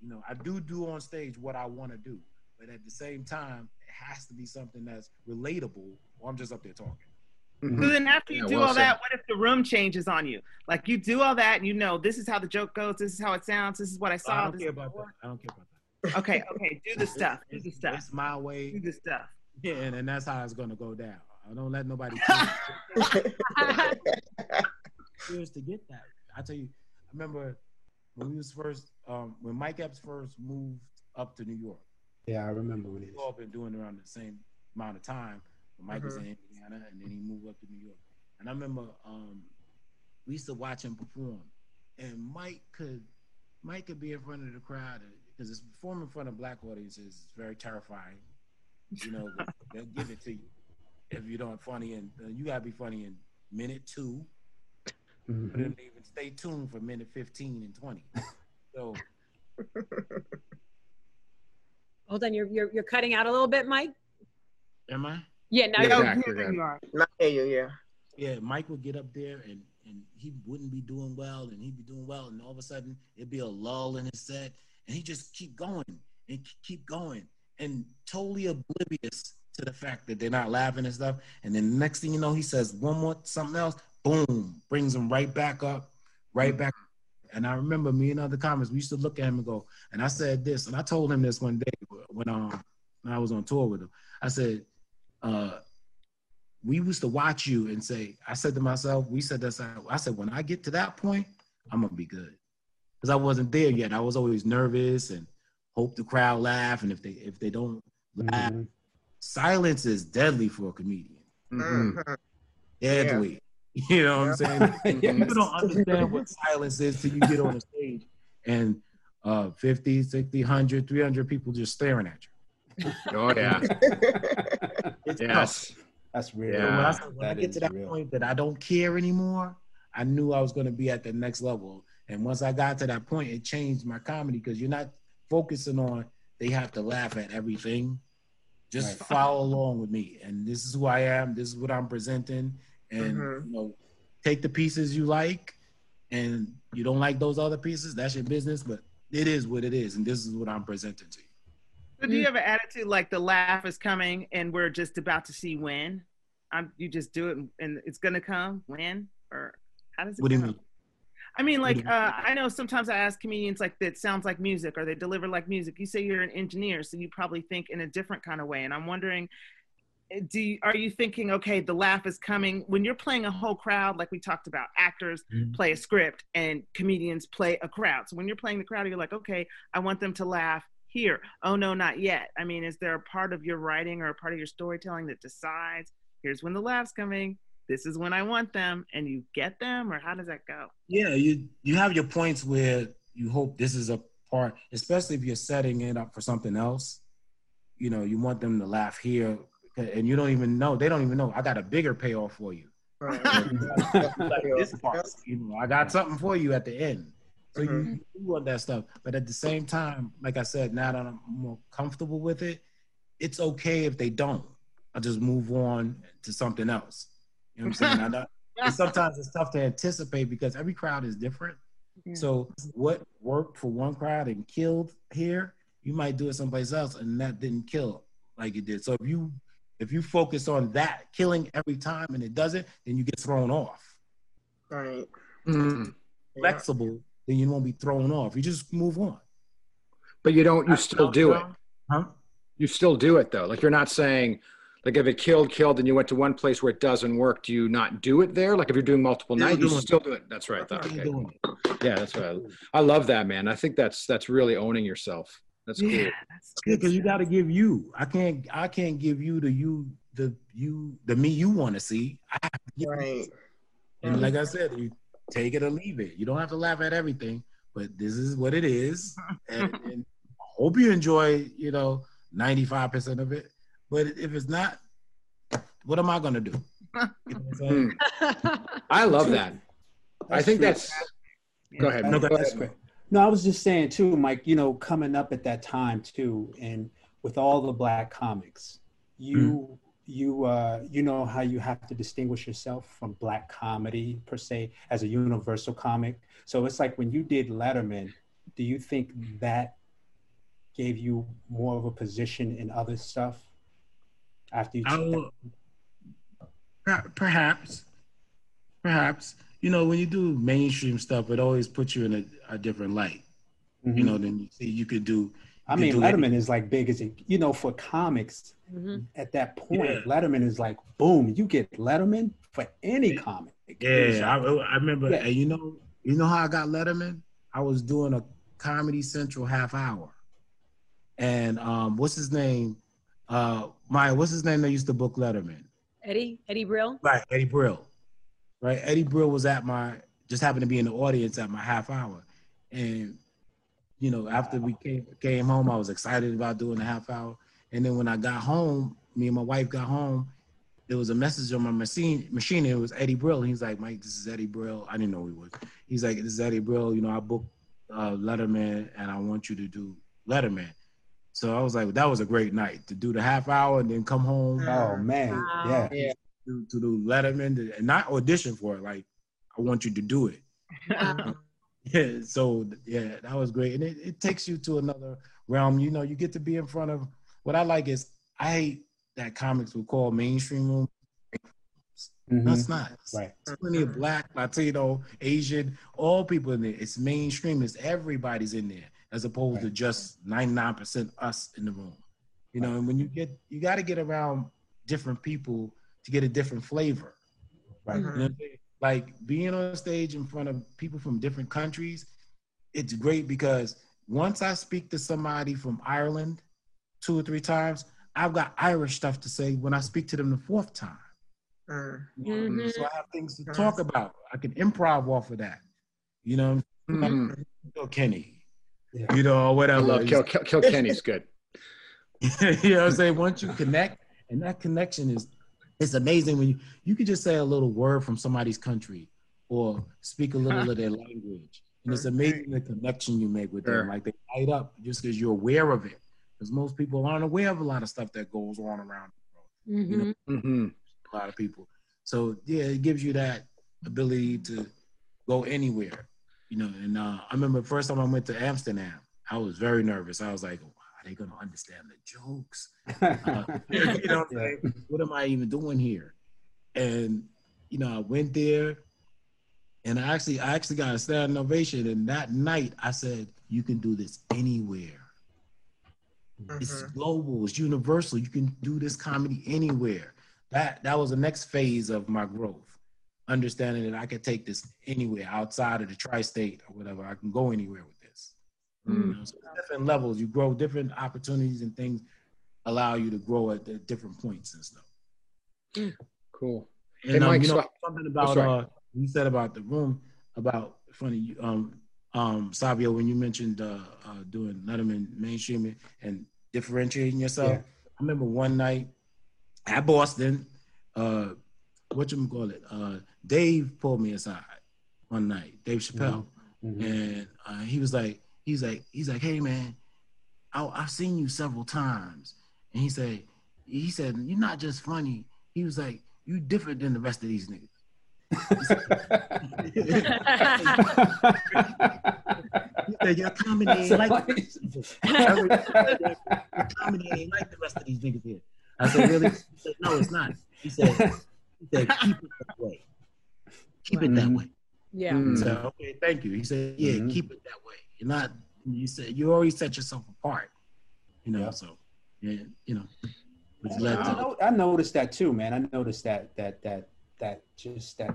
You know, I do do on stage what I want to do, but at the same time, it has to be something that's relatable, or I'm just up there talking. So then after you Yeah, do well all said. that, what if the room changes on you? Like you do all that and you know this is how the joke goes, this is how it sounds, this is what I saw. I don't care about that. I don't care about that. (laughs) Okay, okay, do the stuff. Do It's, the stuff. it's my way, Do the stuff. yeah, and, and that's how it's gonna go down. I don't let nobody (laughs) years to get that. I tell you, I remember when we was first, um, when Mike Epps first moved up to New York. Yeah, I remember when We've all been doing around the same amount of time. When Mike was in Mhm. Indiana, and then he moved up to New York. And I remember um, we used to watch him perform, and Mike could Mike could be in front of the crowd because it's performing in front of black audiences is very terrifying. You know, (laughs) they'll give it to you if you don't funny, and uh, you gotta be funny in minute two, but Mhm. then even stay tuned for minute fifteen and twenty. So (laughs) Hold on, you're, you're you're cutting out a little bit, Mike. am I? Yeah, now Yeah, you're Zach, here you're good. you. Not hear yeah. Yeah, Mike would get up there and and he wouldn't be doing well, and he'd be doing well, and all of a sudden it'd be a lull in his set, and he just keep going and keep going, and totally oblivious to the fact that they're not laughing and stuff. And then next thing you know, he says one more something else, boom, brings him right back up, right back. And I remember me and other comics, we used to look at him and go, and I said this, and I told him this one day when um when I was on tour with him. I said, uh, we used to watch you and say, I said to myself, we said that I said, when I get to that point, I'm gonna be good. Because I wasn't there yet. I was always nervous and hope the crowd laugh. And if they if they don't laugh, Mhm. silence is deadly for a comedian. Mhm. Mhm. Deadly. (laughs) You know what I'm saying? (laughs) Yes. People don't understand what silence is till you get on the (laughs) stage and uh 50, 60, 100, 300 people just staring at you. Oh yeah. It's tough. Yes. That's real. Yeah. when I, said- when I get to that real. point that I don't care anymore, I knew I was going to be at the next level. And once I got to that point, it changed my comedy because you're not focusing on they have to laugh at everything. Just Right. follow along with me, and this is who I am. This is what I'm presenting, and Mhm. you know, take the pieces you like, and you don't like those other pieces. That's your business, but it is what it is, and this is what I'm presenting to you. So do you have an attitude like the laugh is coming and we're just about to see when? I'm, you just do it and it's gonna come when or how does it What do you mean? I mean, like uh, I know sometimes I ask comedians like that sounds like music or they deliver like music. You say you're an engineer, so you probably think in a different kind of way. And I'm wondering, eh, do you, are you thinking okay, the laugh is coming when you're playing a whole crowd like we talked about? Actors Mhm. play a script and comedians play a crowd. So when you're playing the crowd, you're like, okay, I want them to laugh here. Oh no, not yet. I mean, is there a part of your writing or a part of your storytelling that decides here's when the laugh's coming? This is when I want them, and you get them, or how does that go? Yeah, you you have your points where you hope this is a part, especially if you're setting it up for something else. You know, you want them to laugh here, and you don't even know. They don't even know. I got a bigger payoff for you. Right. Like (laughs) this part, you know, I got something for you at the end. So you, Mhm. you do want that stuff, but at the same time, like I said, now that I'm more comfortable with it, it's okay if they don't. I just move on to something else. You know what I'm saying? I and (laughs) sometimes it's tough to anticipate because every crowd is different. Yeah. So what worked for one crowd and killed here, you might do it someplace else and that didn't kill like it did. So if you if you focus on that killing every time and it doesn't, then you get thrown off. Right. Mhm. Yeah. Flexible, then you won't be thrown off. You just move on. But you don't. You still do it. Huh? You still do it though. Like you're not saying, like if it killed, killed, and you went to one place where it doesn't work, do you not do it there? Like if you're doing multiple Still nights, you doing it. still do it. That's right. That's Though. what I'm Okay. doing. Yeah, that's right. I love that, man. I think that's that's really owning yourself. That's cool. Yeah, that's good. because you got to give you. I can't. I can't give you the you the you the me you want to see. I have to give you Right. And like mm-hmm. I said, you take it or leave it. You don't have to laugh at everything, but this is what it is. (laughs) And, and I hope you enjoy, you know, 95% of it. But if it's not, what am I going to do? You know what I'm? Hmm. I love that. I think that's. Go ahead. No, go ahead. No, I was just saying too, Mike. You know, coming up at that time too, and with all the black comics, you you uh, you know how you have to distinguish yourself from black comedy per se as a universal comic. So it's like when you did Letterman, do you think that gave you more of a position in other stuff after you? Will, perhaps, perhaps. You know, when you do mainstream stuff, it always puts you in a, a different light. Mhm. You know, then you see you could do. I mean, Letterman is like big as it, you know, for comics Mhm. at that point. Yeah. Letterman is like, boom, you get Letterman for any comic. It's Yeah, I, I remember. Yeah. And you know, you know how I got Letterman? I was doing a Comedy Central half hour, and um, what's his name? Uh, Maija, what's his name? That used to book Letterman, Eddie Eddie Brill. right? Eddie Brill, right? Eddie Brill was at my just happened to be in the audience at my half hour, and you know, after we came came home, I was excited about doing the half hour, and then when I got home, me and my wife got home. There was a message on my machine. Machine. It was Eddie Brill. He's like, Mike, this is Eddie Brill. I didn't know who he was. He's like, this is Eddie Brill. You know, I booked uh, Letterman, and I want you to do Letterman. So I was like, that was a great night to do the half hour and then come home oh man, Wow. yeah. to, to do Letterman to, and not audition for it. Like, I want you to do it. Wow. Yeah. So yeah, that was great, and it, it takes you to another realm. You know, you get to be in front of. What I like is I hate that comics will call mainstream room. Mhm. That's not. Right. There's plenty of black, Latino, Asian, all people in there. It's mainstream. It's everybody's in there, as opposed to just 99% us in the room. You know, and when you get, you got to get around different people to get a different flavor. Right. You know what I'm saying? Like being on stage in front of people from different countries, it's great because once I speak to somebody from Ireland two or three times, I've got Irish stuff to say when I speak to them the fourth time. Mhm. So I have things to talk about. I can improv off of that. You know, Mhm. Bill Kenny. Yeah. You know, or I whatever. love Kill, Kill, Kilkenny's good. (laughs) you know what I'm saying? Once you connect, and that connection is it's amazing when you you could just say a little word from somebody's country or speak a little of their (laughs) language. And it's amazing the connection you make with Sure. them. Like they light up just because you're aware of it. Because most people aren't aware of a lot of stuff that goes on around the world. You know, Mhm. hmm a lot of people. So yeah, it gives you that ability to go anywhere. You know, and uh, I remember the first time I went to Amsterdam, I was very nervous. I was like, "Oh, are they gonna understand the jokes? Uh, (laughs) you know, what I'm saying? what am I even doing here? And you know, I went there, and I actually, I actually got a standing ovation. And that night, I said, "You can do this anywhere. It's global. It's universal. You can do this comedy anywhere." That that was the next phase of my growth, understanding that I could take this anywhere outside of the tri-state or whatever. I can go anywhere with this. You know, so different levels, you grow different opportunities and things allow you to grow at the different points and stuff. Cool. And Hey, um, Mike, you know so- something about sorry. uh, you said about the room about funny um um Savio when you mentioned uh, uh doing Letterman mainstreaming and differentiating yourself. Yeah. I remember one night at Boston, uh, what you call it? Uh, Dave pulled me aside one night, Dave Chappelle, Mhm. and uh, he was like, he's like, he's like, hey man, I, I've seen you several times, and he said, he said, you're not just funny. He was like, you different than the rest of these niggas. He said, (laughs) your comedy ain't like the rest of these niggas. Your comedy ain't like the rest of these niggas here. I said, really? He said, no, it's not. He said, he said, keep it that way. Keep it that way. Yeah. Mm. So okay, thank you. He said, yeah, Mhm. keep it that way. You're not. You said you already set yourself apart. You know. Yeah. So yeah, you know. I, no- I noticed that too, man. I noticed that that that that just that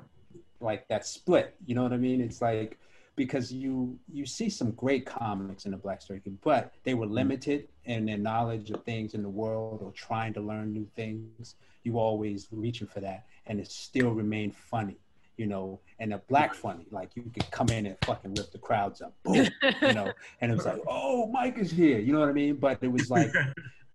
like that split. You know what I mean? It's like because you you see some great comics in the black circuit, but they were mm-hmm. limited in their knowledge of things in the world or trying to learn new things. You always reaching for that, and it still remained funny. You know, and a black funny, like you could come in and fucking rip the crowds up, boom, you know, (laughs) and it was like, oh, Mike is here, you know what I mean? But it was like, (laughs)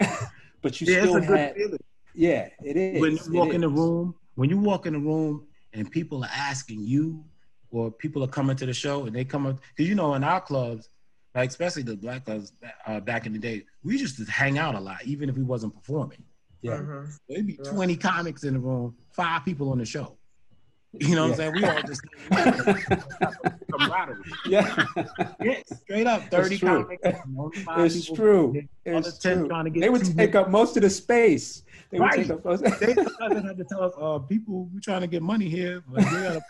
but you yeah, it's still a good had, feeling. yeah, it is. when you walk in the room. When you walk in the room and people are asking you, or people are coming to the show and they come up because you know in our clubs like especially the black guys uh, back in the day, we used to hang out a lot, even if we wasn't performing. Yeah. There'd be Yeah. 20 comics in the room, five people on the show. You know what Yeah. I'm saying? (laughs) We all just camaraderie. Yeah. Yeah, straight up, 30 true. comics. and only five It's true. It's 10 true. They would take up most of the space. They would Right. take up most. They have to tell us, uh, people, we're trying to get money here. But we gotta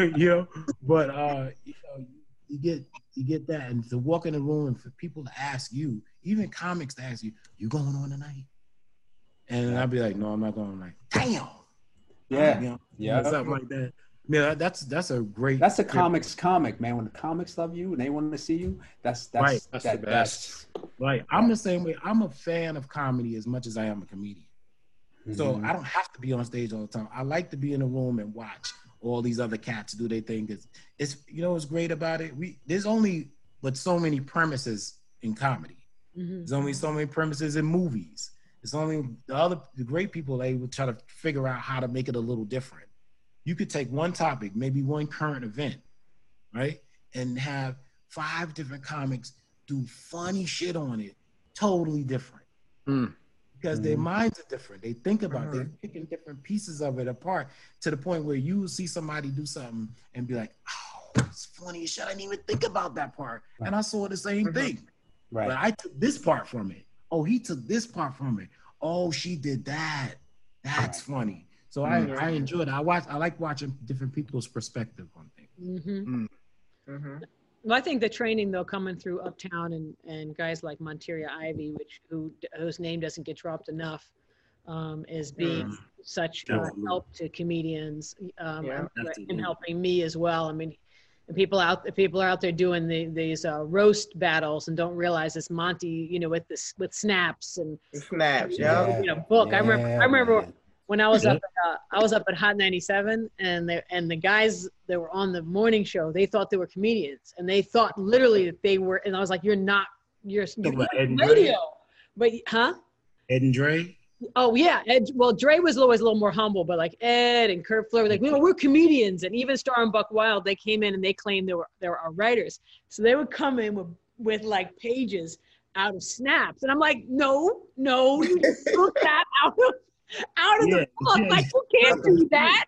(laughs) (laughs) you know, but uh, you know, you get you get that, and to walk in the room and for people to ask you, even comics to ask you, "You going on tonight?" And I'd be like, "No, I'm not going." Like, damn, yeah. you know, Yeah. something like that. Yeah, that's that's a great. That's a comics comic, man. When the comics love you and they want to see you, that's that's Right. That's that, the best. Like I'm the same way. I'm a fan of comedy as much as I am a comedian. So Mhm. I don't have to be on stage all the time. I like to be in a room and watch all these other cats do their thing. It's, it's you know what's great about it? We there's only but so many premises in comedy. Mhm. There's only so many premises in movies. It's only the other the great people they would try to figure out how to make it a little different. You could take one topic, maybe one current event, right? And have five different comics do funny shit on it, totally different. Hmm. Because their Mhm. minds are different. They think about it. they're Mhm. picking different pieces of it apart to the point where you will see somebody do something and be like, oh, it's funny as shit. I didn't even think about that part. And I saw the same thing. But. I took this part from it. Oh, he took this part from it. Oh, she did that. That's funny. So I, Mhm. I enjoyed it. I watch I like watching different people's perspective on things. Mhm. Mhm. Well, I think the training though coming through Uptown and, and guys like Monteria Ivey, which who whose name doesn't get dropped enough, um, is being Mm. such uh, help to comedians um, Yeah. and, and helping me as well. I mean, and people out people are out there doing the, these uh, roast battles and don't realize it's Monty, you know, with this with snaps and The snaps, Yeah. yeah. you know book. I remember I remember man. when I was up, at, uh, I was up at Hot 97, and they and the guys that were on the morning show, they thought they were comedians, and they thought literally that they were. And I was like, "You're not. You're, you're about radio." But huh? Ed and Dre. Oh yeah. Ed, well, Dre was always a little more humble, but like Ed and Kurt Fleur were like, "No, we're comedians." And even Star and Buc Wild, they came in and they claimed they were they were our writers. So they would come in with with like pages out of snaps, and I'm like, "No, no, you just took (laughs) that out of out of Yeah, the book. yeah. Like you can't do that."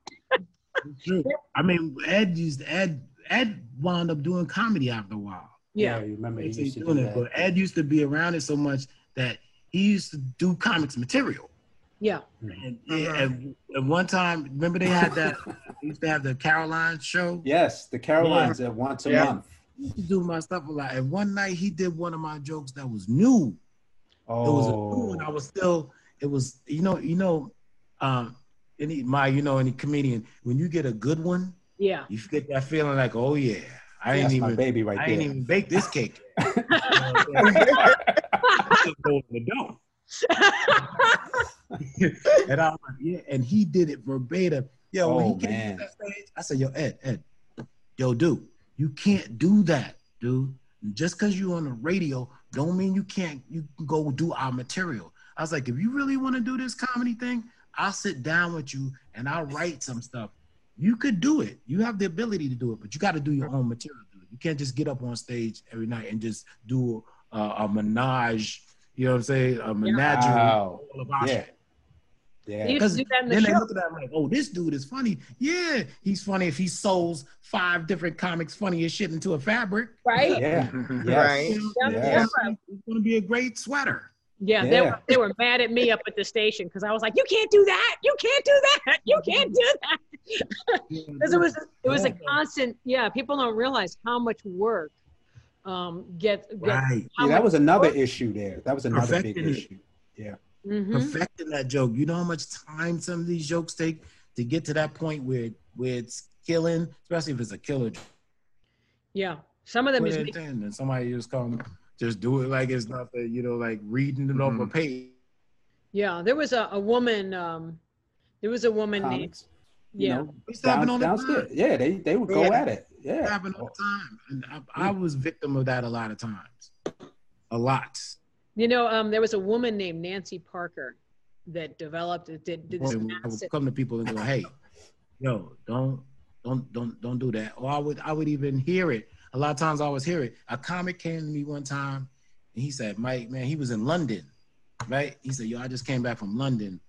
True. I mean, Ed used Ed. Ed wound up doing comedy after a while. Yeah. you remember he used to do doing it, that. but Ed used to be around it so much that he used to do comics material. Yeah. And, and, and one time, remember they had that. (laughs) they used to have the Caroline show. Yes, the Carolines at once a Yeah. month. He used to do my stuff a lot. And one night he did one of my jokes that was new. Oh. It was a new one. I was still. It was you know you know, um, any my you know any comedian when you get a good one, Yeah. you get that feeling like oh yeah, I ain't even baby right there. I there. ain't even bake this cake. yet. You know what I'm saying? I just go in the door. and I was like, yeah, and he did it verbatim. Yo, when Oh, he came man. to that stage, I said, yo, Ed, Ed, yo, dude, you can't do that, dude. Just because you're on the radio, don't mean you can't you can go do our material. I was like, if you really want to do this comedy thing, I'll sit down with you and I'll write some stuff. You could do it. You have the ability to do it, but you got to do your own material. You can't just get up on stage every night and just do uh, a menage. You know what I'm saying? A menagerie Wow. all of our Yeah. shit. Yeah. He do that in the Then they look at that like, oh, this dude is funny. Yeah, he's funny if he sews five different comics funny as shit into a fabric. Right? Yeah. (laughs) You Yes. Right. Yeah, Yes. yeah. It's gonna be a great sweater. Yeah, They, were, they were mad at me up at the station because I was like, "You can't do that! You can't do that! You can't do that!" Because it was it was a constant. Yeah, people don't realize how much work um gets. get right. how See, that was another work- issue there. That was another big it. issue. Mhm. Perfecting that joke. You know how much time some of these jokes take to get to that point where where it's killing, especially if it's a killer joke. Yeah, some of them Put is it and somebody just come, just do it like it's nothing. You know, like reading it off a Mhm. page. yeah. There was a, a woman. Um, there was a woman named Comics, you yeah. know, It's happening down, on the downstairs. time. Yeah, they they would go Yeah. at it. Yeah. happen all the time. And I, I was victim of that a lot of times. A lot. You know, um, there was a woman named Nancy Parker that developed it. Did, did this I would come to people and go, hey, yo, don't don't don't don't do that. Or I would I would even hear it. A lot of times I always hear it. A comic came to me one time and he said, Mike, man, he was in London, right? He said, Yo, I just came back from London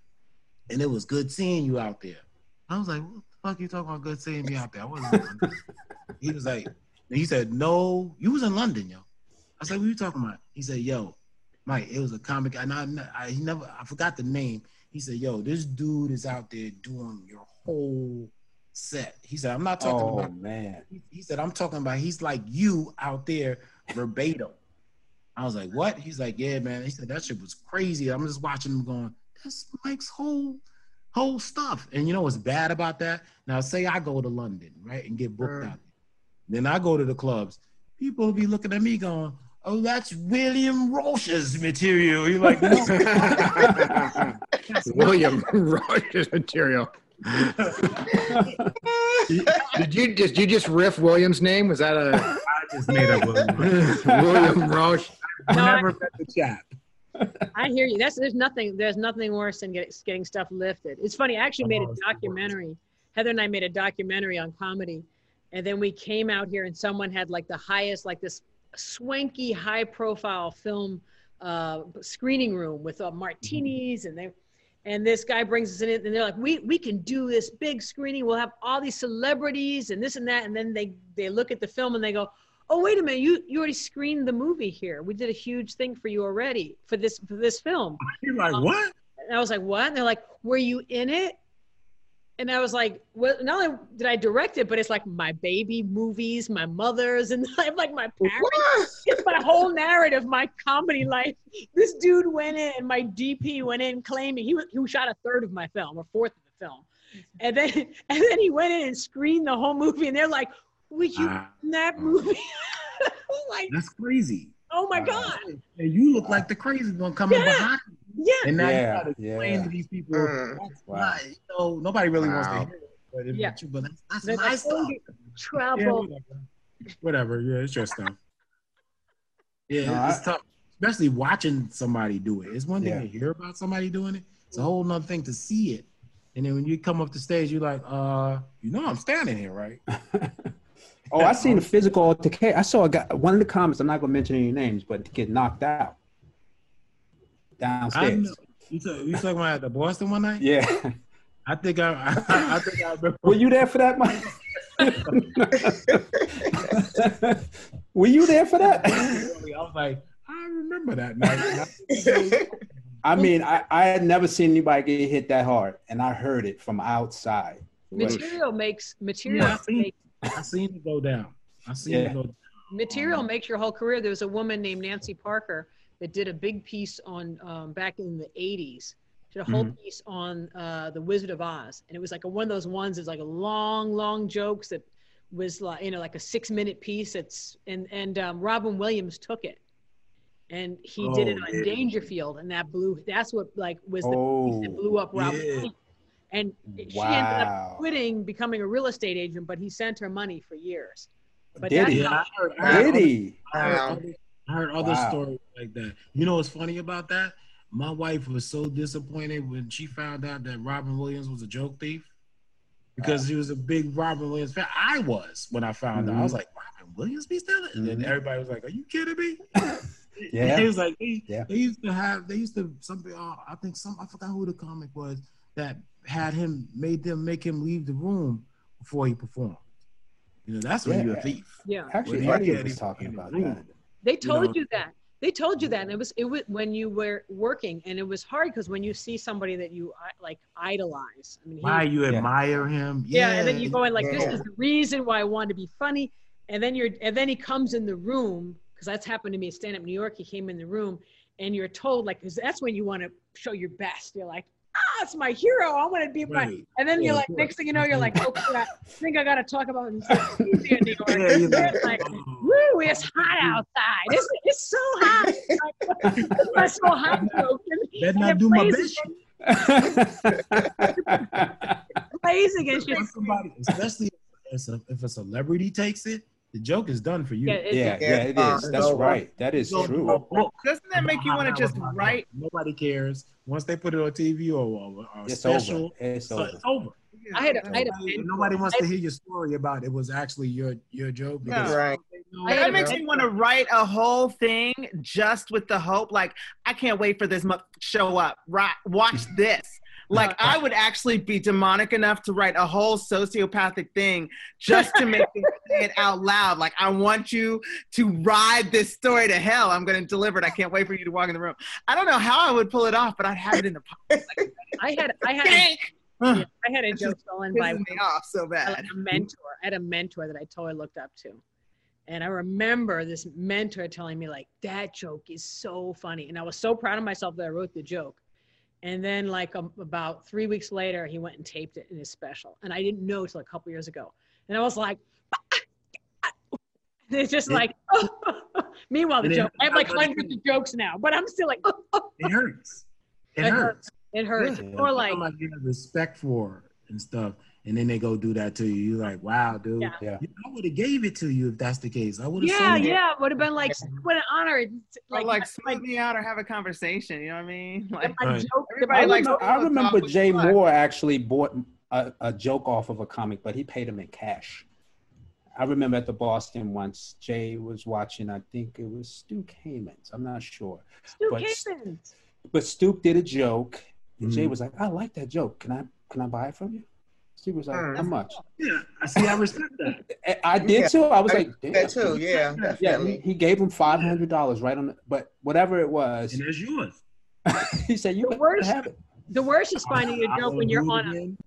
and it was good seeing you out there. I was like, What the fuck you talking about good seeing me out there? I wasn't he was like, and he said, No, you was in London, yo. I said, What you talking about? He said, Yo, Mike, it was a comic, and I, I he never I forgot the name. He said, Yo, this dude is out there doing your whole set. He said, I'm not talking Oh about man. he, he said, I'm talking about he's like you out there verbatim. I was like, what? He's like, yeah, man. He said that shit was crazy. I'm just watching him going, that's Mike's whole whole stuff. And you know what's bad about that? Now say I go to London, right, and get booked Mm. out. Then I go to the clubs. People will be looking at me going, oh, that's William Roche's material. You're like, no. (laughs) (laughs) William Rogers material. (laughs) Did you just you just riff William's name? Was that a (laughs) I just made up (laughs) William Roche. William Roche? I No, I- never met the chap. I hear you. That's there's nothing there's nothing worse than get, getting stuff lifted. It's funny. I actually made Oh, a it's the worst. documentary. Heather and I made a documentary on comedy, and then we came out here and someone had like the highest like this swanky high profile film uh, screening room with uh, martinis and they and this guy brings us in and they're like we we can do this big screening we'll have all these celebrities and this and that and then they they look at the film and they go oh wait a minute you you already screened the movie here we did a huge thing for you already for this for this film You're like, what? and I was like, what? And they're like, were you in it? And I was like, well, not only did I direct it, but it's like my baby movies, my mother's, and (laughs) I'm like my parents. It's my whole narrative, my comedy life. This dude went in, and my DP went in claiming he was, he shot a third of my film or fourth of the film, and then (laughs) and then he went in and screened the whole movie, and they're like, "Was you ah. in that movie?" (laughs) Like, that's crazy. oh my Wow. god, And you look like the crazy one coming Yeah. behind. you. Yeah. And now Yeah, you gotta explain yeah. to these people. Mm. That's Wow. not, you know, nobody really wants to Wow. hear it. But, if Yeah. true, but that's, that's They're my stuff. you Yeah, Travel. whatever. whatever. Yeah, it's your stuff. Yeah, No, it's I- tough, especially watching somebody do it. It's one thing Yeah. to hear about somebody doing it. It's a whole nother thing to see it. And then when you come up the stage, you're like, uh, you know, I'm standing here, right? (laughs) oh, I seen a physical altercation. I saw a guy. One of the comments. I'm not gonna mention any names, but get knocked out I downstairs. know. You, talk, you talking about the Boston one night? Yeah. (laughs) I think I, I, I think I remember. Were you there for that, Mike? (laughs) Were you there for that? (laughs) I was like, I remember that night. I mean, I, I had never seen anybody get hit that hard, and I heard it from outside. But- material makes material Yeah, I seen- makes, I seen it go down. I seen Yeah. it go down. material makes your whole career. There was a woman named Nancy Parker that did a big piece on um, back in the '80s. Did a whole piece on uh, the Wizard of Oz, and it was like a, one of those ones. It's like a long, long jokes that was like you know like a six-minute piece. It's and and um, Robin Williams took it, and he did it Oh, on yeah. Dangerfield, and that blew. That's what like was the piece Oh, that blew up Robin Yeah. Williams. And she ended up quitting, becoming a real estate agent, but he sent her money for years. But Did that's he? Yeah, how- I heard, I heard Did he? I Wow. Other, I heard other Wow. stories like that. You know what's funny about that? My wife was so disappointed when she found out that Robin Williams was a joke thief because he was a big Robin Williams fan. I was when I found out. I was Mhm. like, Robin Williams be stealing? And then Mhm. everybody was like, Are you kidding me? (laughs) Yeah. It was like they, Yeah. they used to have they used to something uh, I think some I forgot who the comic was that had him made them make him leave the room before he performed. You know, that's when Yeah. you're a thief. yeah. Actually, Well, Eddie was talking about that. They told know. you that. They told you that, and it was it was when you were working, and it was hard because when you see somebody that you like idolize. I mean, he, Why you Yeah. admire him? yeah, and then you go in like, this is the reason why I want to be funny, and then you're and then he comes in the room because that's happened to me at Stand Up New York. He came in the room, and you're told like, 'cause that's when you want to show your best. You're like, ah, it's my hero. I want to be my. Right. And then Yeah, you're like, course. next thing you know, you're like, oh I think I got to talk about TV in New York. Yeah, you're like, It's like, oh. Woo, it's hot outside. It's, it's so hot. (laughs) It's so hot. joke. Better not do my plays best. plays against you. (laughs) Especially if a, if a celebrity takes it, the joke is done for you. Yeah, it- yeah, yeah, it is. That's right. That is Go to a true. Doesn't that make you want to just write? Nobody cares. Once they put it on TV or, or, or It's special, over. It's so over. it's over. I had a- I had a Nobody, mentor. nobody wants to hear your story about it was actually your your joke. because- No. Right. I That a makes me want to write a whole thing just with the hope, like, I can't wait for this mo- show up. Right, watch (laughs) this. Like, I would (laughs) actually be demonic enough to write a whole sociopathic thing just to make it (laughs) say it out loud. Like, I want you to ride this story to hell. I'm going to deliver it. I can't wait for you to walk in the room. I don't know how I would pull it off, but I'd have it in the pocket. I had I had I had a joke stolen by me off so bad. like a mentor. I had a mentor that I totally looked up to. And I remember this mentor telling me, like, that joke is so funny. And I was so proud of myself that I wrote the joke. And then, like, um, about three weeks later, he went and taped it in his special. And I didn't know till a couple years ago. And I was like, (laughs) it's just Yeah. like, (laughs) meanwhile, the joke, I have like hundreds of jokes now, but I'm still like, (laughs) It hurts. It It hurts. It hurts. Yeah. Or like, Somebody you have respect for and stuff, and then they go do that to you. You're like, wow, dude. Yeah. Yeah. I would have gave it to you if that's the case. I would have. yeah, yeah, would have been like, what an honor. Or Like, like, like, me out or have a conversation. You know what I mean? (laughs) Like, Right. joke, Everybody I, likes remember, I remember Jay fun. Mohr actually bought a, a joke off of a comic, but he paid him in cash. I remember at the Boston once, Jay was watching, I think it was Stu Kamens. I'm not sure. Stu but- Kamens. But Stu did a joke, and Jay Mhm. was like, I like that joke. Can I can I buy it from you? Stu was like, Mm. How much? Yeah, I see. I respect that. (laughs) I- I did Yeah, too. I was I- like, Damn. That too, yeah, Yeah, he, definitely. he gave him five hundred dollars right on the, but whatever it was, And there's yours. (laughs) he said, You The worst- have it. The worst is finding a I joke when you're do it on a.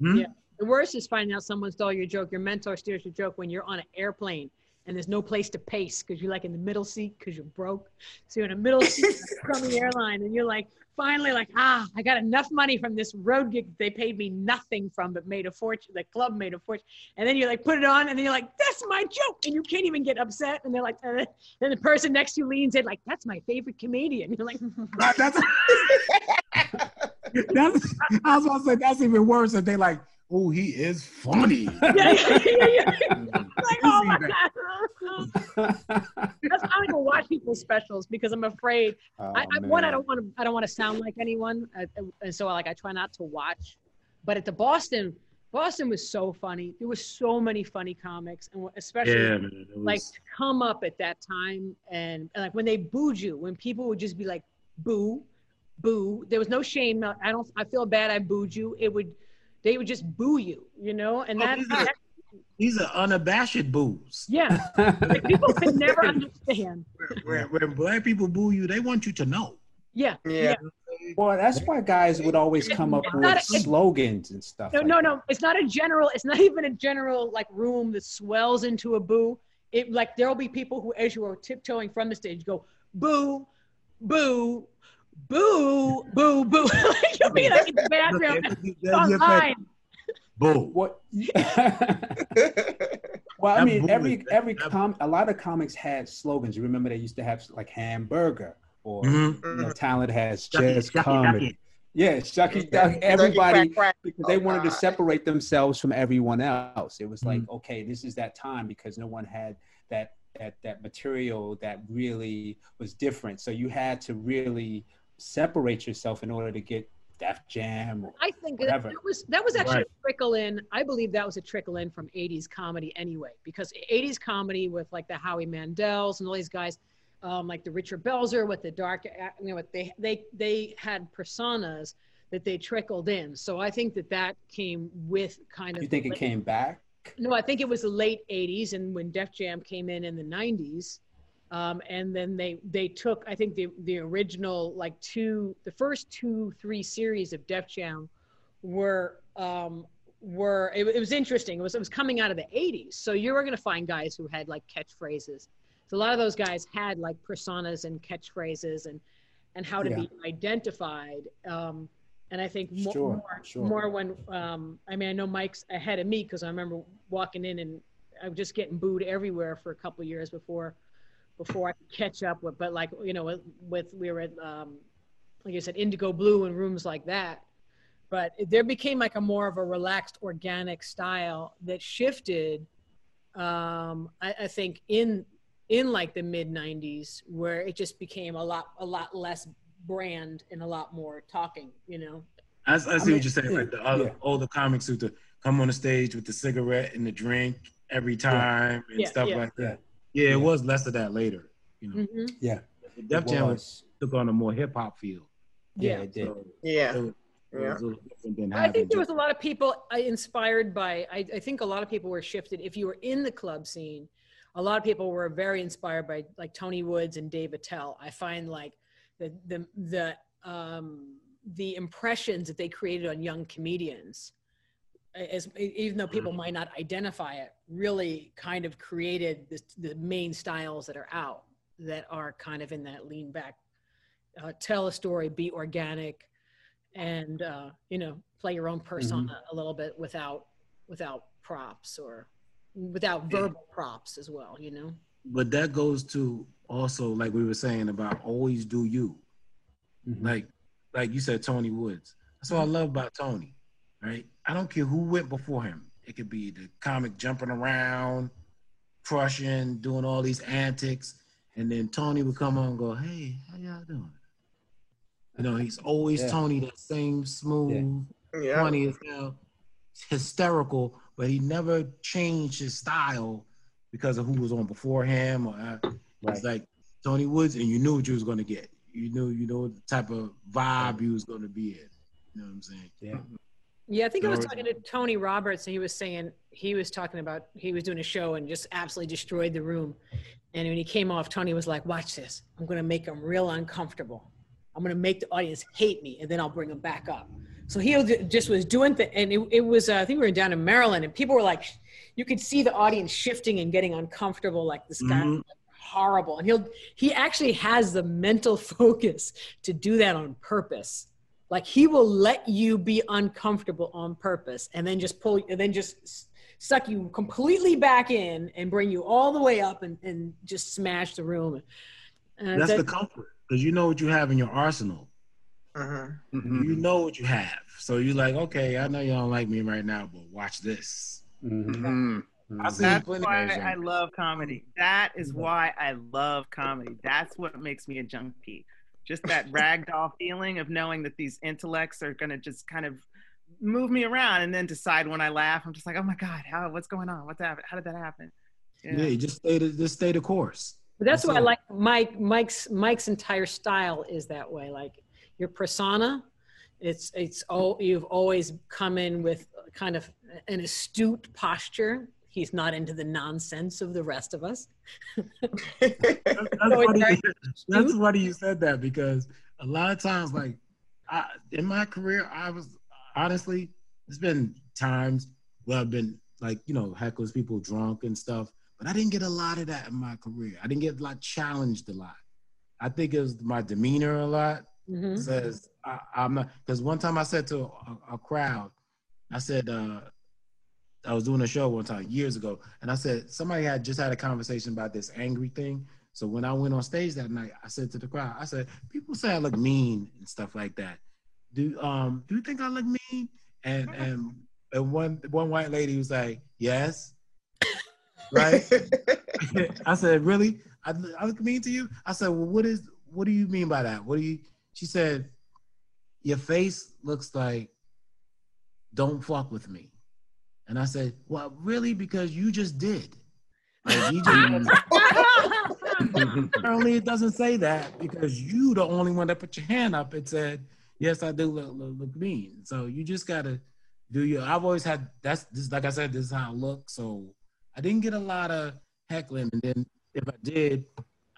Hmm? Yeah. the worst is finding out someone stole your joke. Your mentor steals your joke when you're on an airplane and there's no place to pace because you're like in the middle seat because you're broke. So you're in a middle seat from the (laughs) airline and you're like, finally like, ah, I got enough money from this road gig they paid me nothing from, but made a fortune. The club made a fortune. And then you like put it on and then you're like, that's my joke. And you can't even get upset. And they're like, and then- then the person next to you leans in like, that's my favorite comedian. You're like, (laughs) that's, (laughs) that's, I was to say that's even worse. That they like, oh, he is funny. (laughs) yeah, yeah, yeah, yeah. Mm. like, oh my God. That's I don't even watch people's specials because I'm afraid. Oh, I, I, one, I don't want to. I don't want to sound like anyone, uh, and so like I try not to watch. But at the Boston, Boston was so funny. There were so many funny comics, and especially yeah, man. Was, like to come up at that time and, and like when they booed you, when people would just be like boo, boo. There was no shame. I don't. I feel bad. I booed you. It would. They would just boo you, you know, and Oh, that, these are- these are unabashed boos. yeah, like people can never (laughs) understand. When, when black people boo you, they want you to know. Yeah, Yeah. well, that's why guys would always come up with a- slogans and stuff. No, like no, that. no. It's not a general. It's not even a general like room that swells into a boo. It like there'll be people who, as you are tiptoeing from the stage, go boo, boo, boo, boo, boo. You'll (laughs) be like in the bathroom They'll get online. Boo. What? (laughs) well, I mean, boom every every com a lot of comics had slogans. You remember they used to have like hamburger or Mhm. you know, talent has just shucky, comedy. ducky. Yeah, Shucky Duck. Ducky, Everybody crack, crack. because they Oh, wanted to separate themselves from everyone else. It was like, Mhm. okay, this is that time because no one had that that that material that really was different. So you had to really separate yourself in order to get Def Jam. Or, I think that, Whatever. that was that was actually Right. a trickle in. I believe that was a trickle in from '80s comedy anyway, because '80s comedy with like the Howie Mandels and all these guys, um, like the Richard Belzer with the dark, uh, you know, what they they they had personas that they trickled in. So I think that that came with kind of. you think the it late- came back? No, I think it was the late '80s, and when Def Jam came in in the '90s, um, and then they they took I think the the original like two the first two three series of Def Jam were um, were it, it was interesting. It was it was coming out of the '80s, so you were going to find guys who had like catchphrases. So a lot of those guys had like personas and catchphrases and and how to Yeah. be identified. Um, and I think more, Sure, more, sure. more when um, I mean I know Mike's ahead of me because I remember walking in and I was just getting booed everywhere for a couple of years before before I could catch up with. But like you know with, with we were at um, like I said Indigo Blue and rooms like that. But it- there became like a more of a relaxed, organic style that shifted. Um, I, I think in in like the mid '90s, where it just became a lot a lot less brand and a lot more talking. You know. I, I see mean, what you're saying. yeah, like the other yeah. older comics who to come on the stage with the cigarette and the drink every time and Yeah, stuff yeah. like Yeah. that. Yeah, Yeah. it was less of that later. You know, Mhm. Yeah. Def it Jam was. took on a more hip hop feel. Yeah, Yeah. it did. So Yeah. it was, it Yeah. was a little different than I think there was a lot of people uh, inspired by. I, I think a lot of people were shifted. If you were in the club scene, a lot of people were very inspired by like Tony Woods and Dave Attell. I find like the the the um, the impressions that they created on young comedians, as even though people might not identify it, really kind of created this, the main styles that are out that are kind of in that lean back, uh, tell a story, be organic, and uh, you know play your own persona a little bit without without props or without Yeah. verbal props as well. You know. but that goes to also like we were saying about always do you. Mhm. Like like you said, Tony Woods. That's what I love about Tony. Right? I don't care who went before him. It could be the comic jumping around, crushing, doing all these antics, and then Tony would come on and go, "Hey, how y'all doing?" You know, he's always Yeah. Tony, that same smooth, Yeah. funny as hell, hysterical, but he never changed his style because of who was on before him. Or uh, Right. it's like Tony Woods, and you knew what you was gonna get. You knew, you know, the type of vibe you was gonna be in. You know what I'm saying? Yeah. Yeah, I think I was talking to Tony Roberts, and he was saying he was talking about he was doing a show and just absolutely destroyed the room. And when he came off, Tony was like, "Watch this! I'm going to make them real uncomfortable. I'm going to make the audience hate me, and then I'll bring them back up." So he just was doing the, and it, it was uh, I think we were down in Maryland, and people were like, you could see the audience shifting and getting uncomfortable, like this guy Mhm. horrible, and he'll he actually has the mental (laughs) focus to do that on purpose like he will let you be uncomfortable on purpose and then just pull and then just suck you completely back in and bring you all the way up and, and just smash the room and That's that- the comfort because you know what you have in your arsenal. Uh-huh. Mhm. You know what you have, so you're like, okay, I know you don't like me right now, but watch this. Mhm. Mhm. I see That's why I love comedy. That is why I love comedy. That's what makes me a junkie. Just that ragdoll feeling of knowing that these intellects are gonna just kind of move me around and then decide when I laugh. I'm just like, oh my god, how? What's going on? What's happening? How did that happen? Yeah, you just stay the just stay the course. but that's why I like Mike Mike's Mike's entire style is that way like your persona it's it's oh you've always come in with kind of an astute posture he's not into the nonsense of the rest of us That's, funny, that's funny you said that because a lot of times, like I, in my career, I was honestly, there's been times where I've been like, you know, hecklers, people drunk and stuff, but I didn't get a lot of that in my career. I didn't get like challenged a lot. I think it was my demeanor a lot Mhm. says I, I'm not because one time I said to a, a crowd, I said uh, I was doing a show one time years ago, and I said somebody had just had a conversation about this angry thing. So when I went on stage that night, I said to the crowd, I said, "People say I look mean and stuff like that. Do um do you think I look mean?" And and and one one white lady was like, "Yes." Right? (laughs) I said, "Really? I, I look mean to you?" I said, "Well, what is what do you mean by that? What do you?" She said, "Your face looks like don't fuck with me." And I said, "Well, really? Because you just did." Like, you just, (laughs) apparently, it doesn't say that because you the only one that put your hand up. It said, "Yes, I do look, look, look mean." So you just gotta do your. I've always had that's just Like I said, this is how I look. So I didn't get a lot of heckling, and then if I did,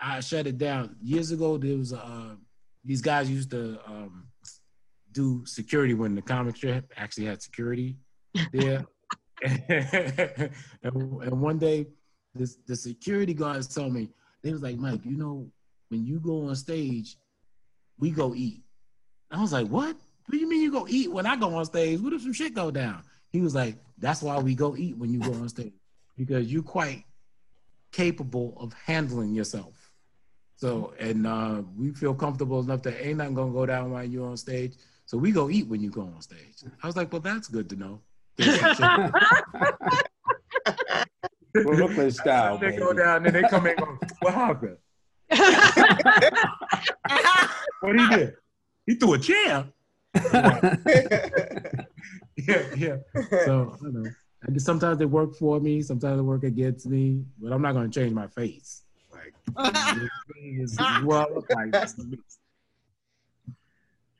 I shut it down. Years ago, there was uh, these guys used to um, do security when the comic strip actually had security there. (laughs) and, and one day, this the security guards told me they was like, Mike, you know, when you go on stage, we go eat. I was like, what? What do you mean you go eat when I go on stage? What if some shit go down? He was like, that's why we go eat when you go on stage because you're quite capable of handling yourself. So, and uh, we feel comfortable enough that ain't nothing gonna go down while you're on stage. So we go eat when you go on stage. I was like, well, that's good to know. Brooklyn style, they baby. go down and they come in and go, what happened? (laughs) What he did? He threw a chair. (laughs) yeah, yeah. So I know. I guess sometimes they work for me, sometimes they work against me, but I'm not gonna change my face. Like, (laughs) this is what I look like. This is.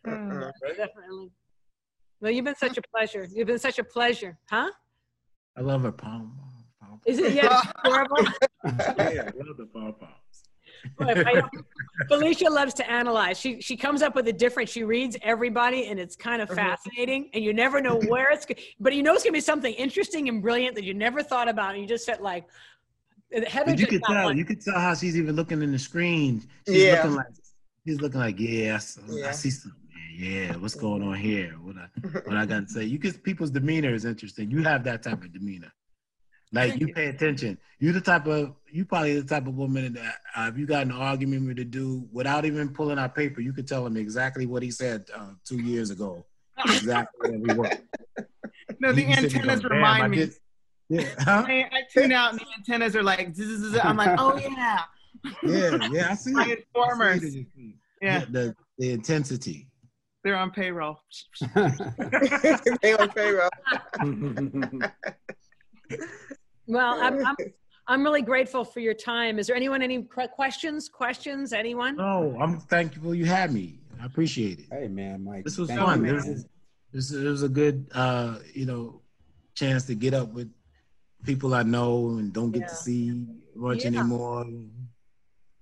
Uh-uh. Definitely. Well, you've been such a pleasure. You've been such a pleasure, huh? I love her pom. pom. Is it? Yeah, it's (laughs) adorable. Yeah, I love the pom poms. But Felicia loves to analyze. She she comes up with a different. She reads everybody, and it's kind of Mhm. fascinating. And you never know where it's. go- But you know it's gonna be something interesting and brilliant that you never thought about. And you just said like, Heather But you just could tell. one. You could tell how she's even looking in the screen. She's Yeah. looking like she's looking like yeah. I, Yeah. see something. Yeah, what's going on here? What I what I got to say? You get people's demeanor is interesting. You have that type of demeanor. Like Thank you pay attention. You the type of you probably the type of woman that uh, if you got an argument with a dude without even pulling out paper, you could tell him exactly what he said uh, two years ago. Exactly where we were. No, the You- you sit there antennas going, "Damn, I remind me. Yeah, huh? I, I tune out and the antennas are like. I'm like, oh (laughs) yeah, yeah, yeah. I see my it. (laughs) I see informers. your. Yeah, The, the intensity. They're on payroll. (laughs) they on payroll. (laughs) Well, I'm, I'm I'm really grateful for your time. Is there anyone any questions? Questions? Anyone? No, I'm thankful you had me. I appreciate it. hey man, Mike. This was fun. you, This is this, it was a good uh, you know chance to get up with people I know and don't get Yeah. to see much Yeah. anymore.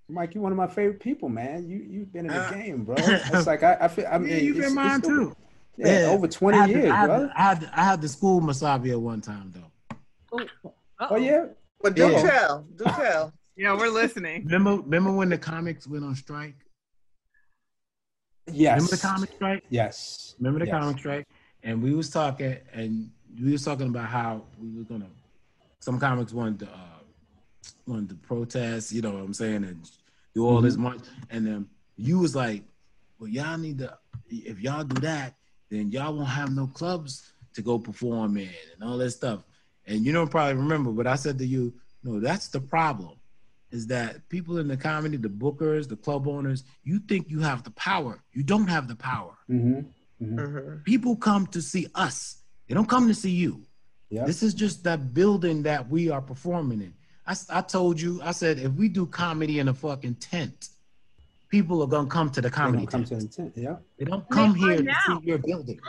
Mike, you're one of my favorite people, man. You you've been in the Uh, game, bro. (laughs) It's like I, I feel. I mean, yeah, you've been mine it's- too. Yeah, Yeah. over twenty had, years, to, I, had brother. to, I, had to, I had to school Masavia one time though. Oh yeah, But do Yeah. tell, do tell. (laughs) Yeah, we're listening. Remember, remember when the comics went on strike? yes. Remember the comic strike? Yes. Remember the Yes. comic strike? And we was talking, and we was talking about how we were gonna. Some comics wanted to uh, wanted to protest, you know what I'm saying, and do all this much. And then you was like, "Well, y'all need to. If y'all do that, then y'all won't have no clubs to go perform in and all that stuff." And you don't probably remember, but I said to you, "No, that's the problem." Is that people in the comedy, the bookers, the club owners, you think you have the power. You don't have the power Mm-hmm. hmm people come to see us. They don't come to see you. Yeah. This is just that building that we are performing in. I, s- I told you, I said, if we do comedy in a fucking tent, people are gonna come to the comedy don't come tent. to the tent. Yeah. They don't come are here to see your building.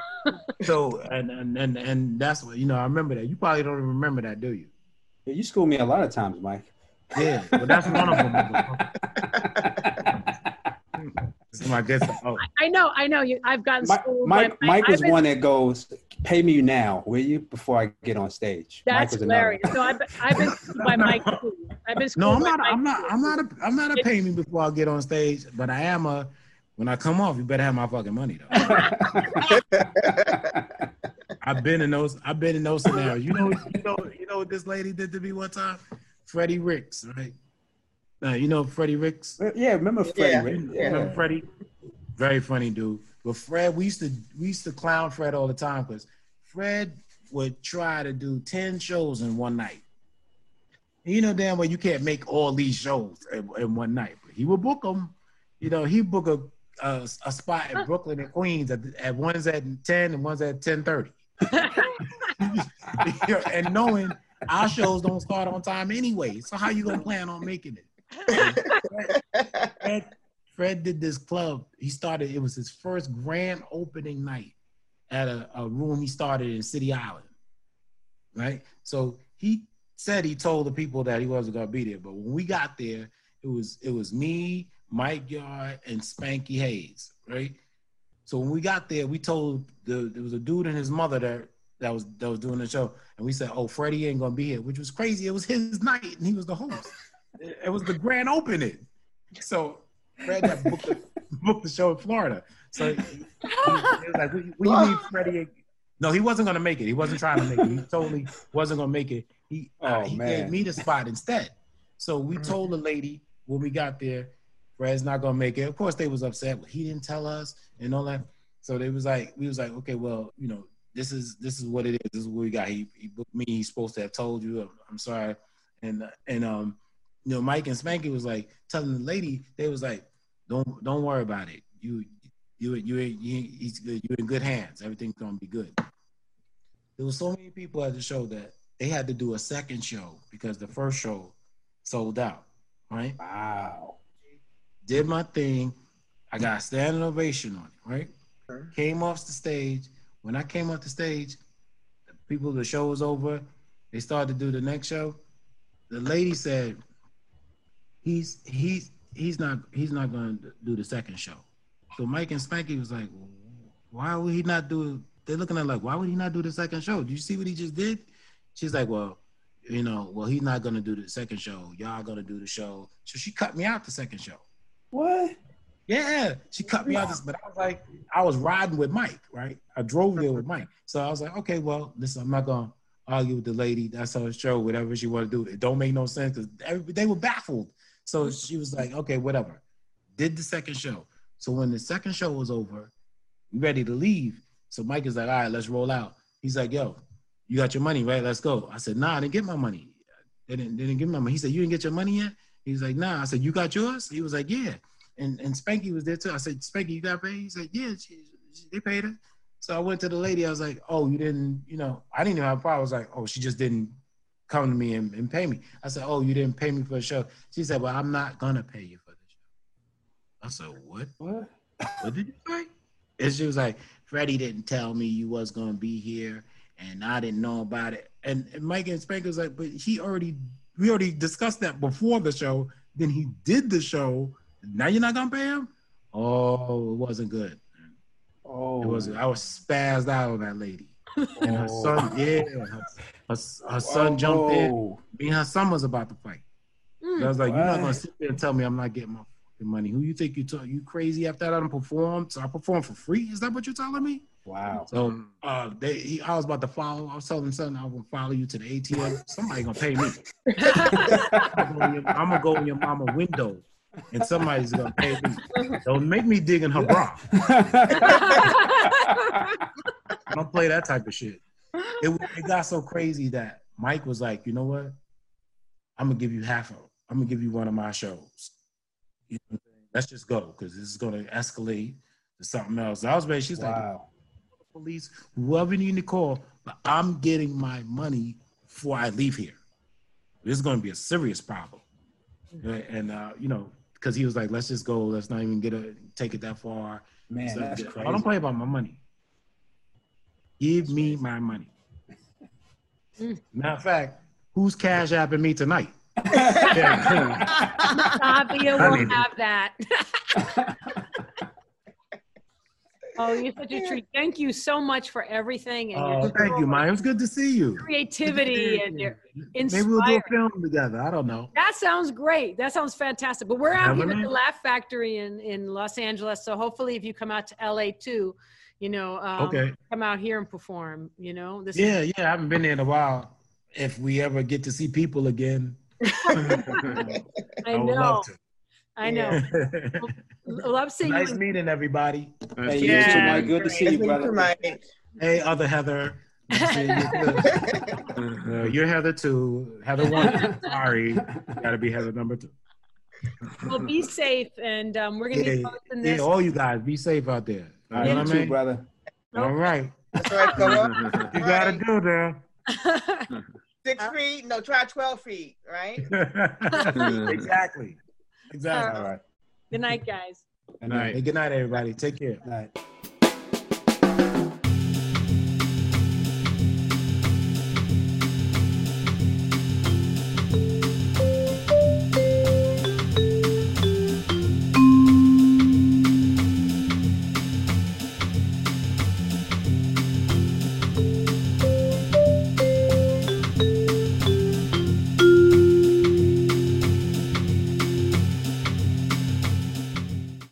so and, and and and that's what you know. I remember that. You probably don't even remember that, do you? Yeah, You schooled me a lot of times, Mike. Yeah, but that's one of them. This is my good. Oh, I know, I know. You, I've gotten Mike, Mike, by- Mike I've been- one that goes, "Pay me now, will you?" Before I get on stage. That's hilarious. So I've been, I've been by Mike. too. I've been No, schooled I'm not. I'm not. I'm not a. I'm not a pay me before I get on stage. But I am a. When I come off, you better have my fucking money though. (laughs) I've been in those. I've been in those scenarios. You know. You know. You know what this lady did to me one time? Freddie Ricks, right? Uh, you know Freddie Ricks. yeah, remember Freddie? Yeah, Rick? You Remember Freddie? Very funny dude. But Fred, we used to we used to clown Fred all the time because Fred would try to do ten shows in one night. And you know damn well you can't make all these shows in, in one night. But he would book them. You know he book a a, a spot in Brooklyn and Queens at, at one's at ten and one's at ten thirty. (laughs) and knowing our shows don't start on time anyway, so how you gonna plan on making it? (laughs) Fred, Fred did this club. He started, it was his first grand opening night at a, a room he started in City Island. Right? So he said he told the people that he wasn't gonna be there. But when we got there, it was it was me, Mike Yard, and Spanky Hayes, right? So when we got there, we told the there was a dude and his mother that that was that was doing the show, and we said, "Oh, Freddie ain't gonna be here," which was crazy. It was his night, and he was the host. It (laughs) it was the grand opening. So Fred had booked the, (laughs) booked the show in Florida. So he, he was like, "What, what you mean, Freddie?" No, he wasn't gonna make it. He wasn't trying to make it. He totally wasn't gonna make it. He uh, Oh, he man. gave me the spot instead. So we told the lady when we got there, Fred's not gonna make it. Of course, they was upset. But he didn't tell us and all that. So they was like, we was like, okay, well, you know, this is this is what it is. This is what we got. He, he booked me. He's supposed to have told you. I'm, I'm sorry. And and um, you know, Mike and Spanky was like telling the lady, they was like, don't don't worry about it. You You you you. You're in good hands. Everything's gonna be good. There was so many people at the show that they had to do a second show because the first show sold out. Right? Wow. Did my thing. I got a standing ovation on it. Right? Sure. Came off the stage. When I came off the stage, the people, the show was over. They started to do the next show. The lady said, "He's he's he's not he's not going to do the second show." So Mike and Spanky was like, "Why would he not do?" They're looking at like, "Why would he not do the second show? Do you see what he just did?" She's like, "Well, you know, well he's not going to do the second show. Y'all going to do the show." So she cut me out the second show. What? Yeah, she cut me out. This, but I was like, I was riding with Mike, right? I drove there with Mike, so I was like, okay, well, listen, I'm not gonna argue with the lady. That's her show, whatever she want to do. It don't make no sense because they were baffled. So she was like, okay, whatever. Did the second show. So when the second show was over, ready to leave. So Mike is like, all right, let's roll out. He's like, yo, you got your money, right? Let's go. I said, nah, I didn't get my money. They didn't, they didn't give me my money. He said, you didn't get your money yet? He's like, nah. I said, you got yours? He was like, yeah. And and Spanky was there too. I said, Spanky, you got paid? He said, yeah, she, she, they paid her. So I went to the lady. I was like, oh, you didn't, you know, I didn't even have a problem. I was like, oh, she just didn't come to me and, and pay me. I said, oh, you didn't pay me for the show. She said, well, I'm not gonna pay you for the show. I said, what? What? What did you say? And she was like, Freddie didn't tell me you was gonna be here, and I didn't know about it. And, and Mike and Spanker was like, but he already, we already discussed that before the show. Then he did the show. Now you're not gonna pay him? Oh, it wasn't good. Oh. It was. I was spazzed out on that lady. And her Oh. son, yeah, her, her, her son jumped in. Me and her son was about to fight. Mm. I was like, you're not gonna sit there and tell me I'm not getting my fucking money. Who you think you talk? You crazy? After that, I don't perform. So I perform for free. Is that what you're telling me? Wow. So uh, they, he, I was about to follow. I was telling son, I'm gonna follow you to the ATM. Somebody gonna pay me. (laughs) I'm gonna go your- I'm gonna go in your mama window, and somebody's gonna pay me. Don't make me dig in her bra. I don't play that type of shit. It, it got so crazy that Mike was like, you know what? I'm gonna give you half of. I'm gonna give you one of my shows. You know? Let's just go because this is gonna escalate to something else. I was ready. She's like, police, whoever you need to call, but I'm getting my money before I leave here. This is to be a serious problem. And, uh, you know, because he was like, let's just go. Let's not even get a, take it that far. Man, So, that's I crazy. don't play about my money. Give me my money. Matter of fact, who's cash apping me tonight? (laughs) Fabio I will mean- have that. (laughs) oh, you're such a treat. Thank you so much for everything and Oh, thank you, Maija. It was good to see you. creativity and your Maybe we'll do a film together. I don't know. That sounds great. That sounds fantastic. But we're out here at the Laugh Factory in, in Los Angeles. So hopefully, if you come out to LA too, you know, um, Okay. come out here and perform. You know, this Yeah, yeah. I haven't been there in a while. If we ever get to see people again, (laughs) (laughs) I I would know. love to. I know. Love seeing you. nice you. meeting everybody. Hey, you Yeah, too, Good to see you, brother. Mike. Hey, other Heather. You too. (laughs) Uh, you're Heather too. Heather one. Sorry, got to be Heather number two. Well, be safe, and um, we're gonna be Yeah, posting yeah, this. all you guys, be safe out there. All You know you what too, mean? brother. All right, That's right, Coco. you got to do there. Six feet, no, try 12 feet, right? (laughs) exactly, exactly. All right. Good night, guys. Good night. Hey, good night, everybody. Take care. Good night.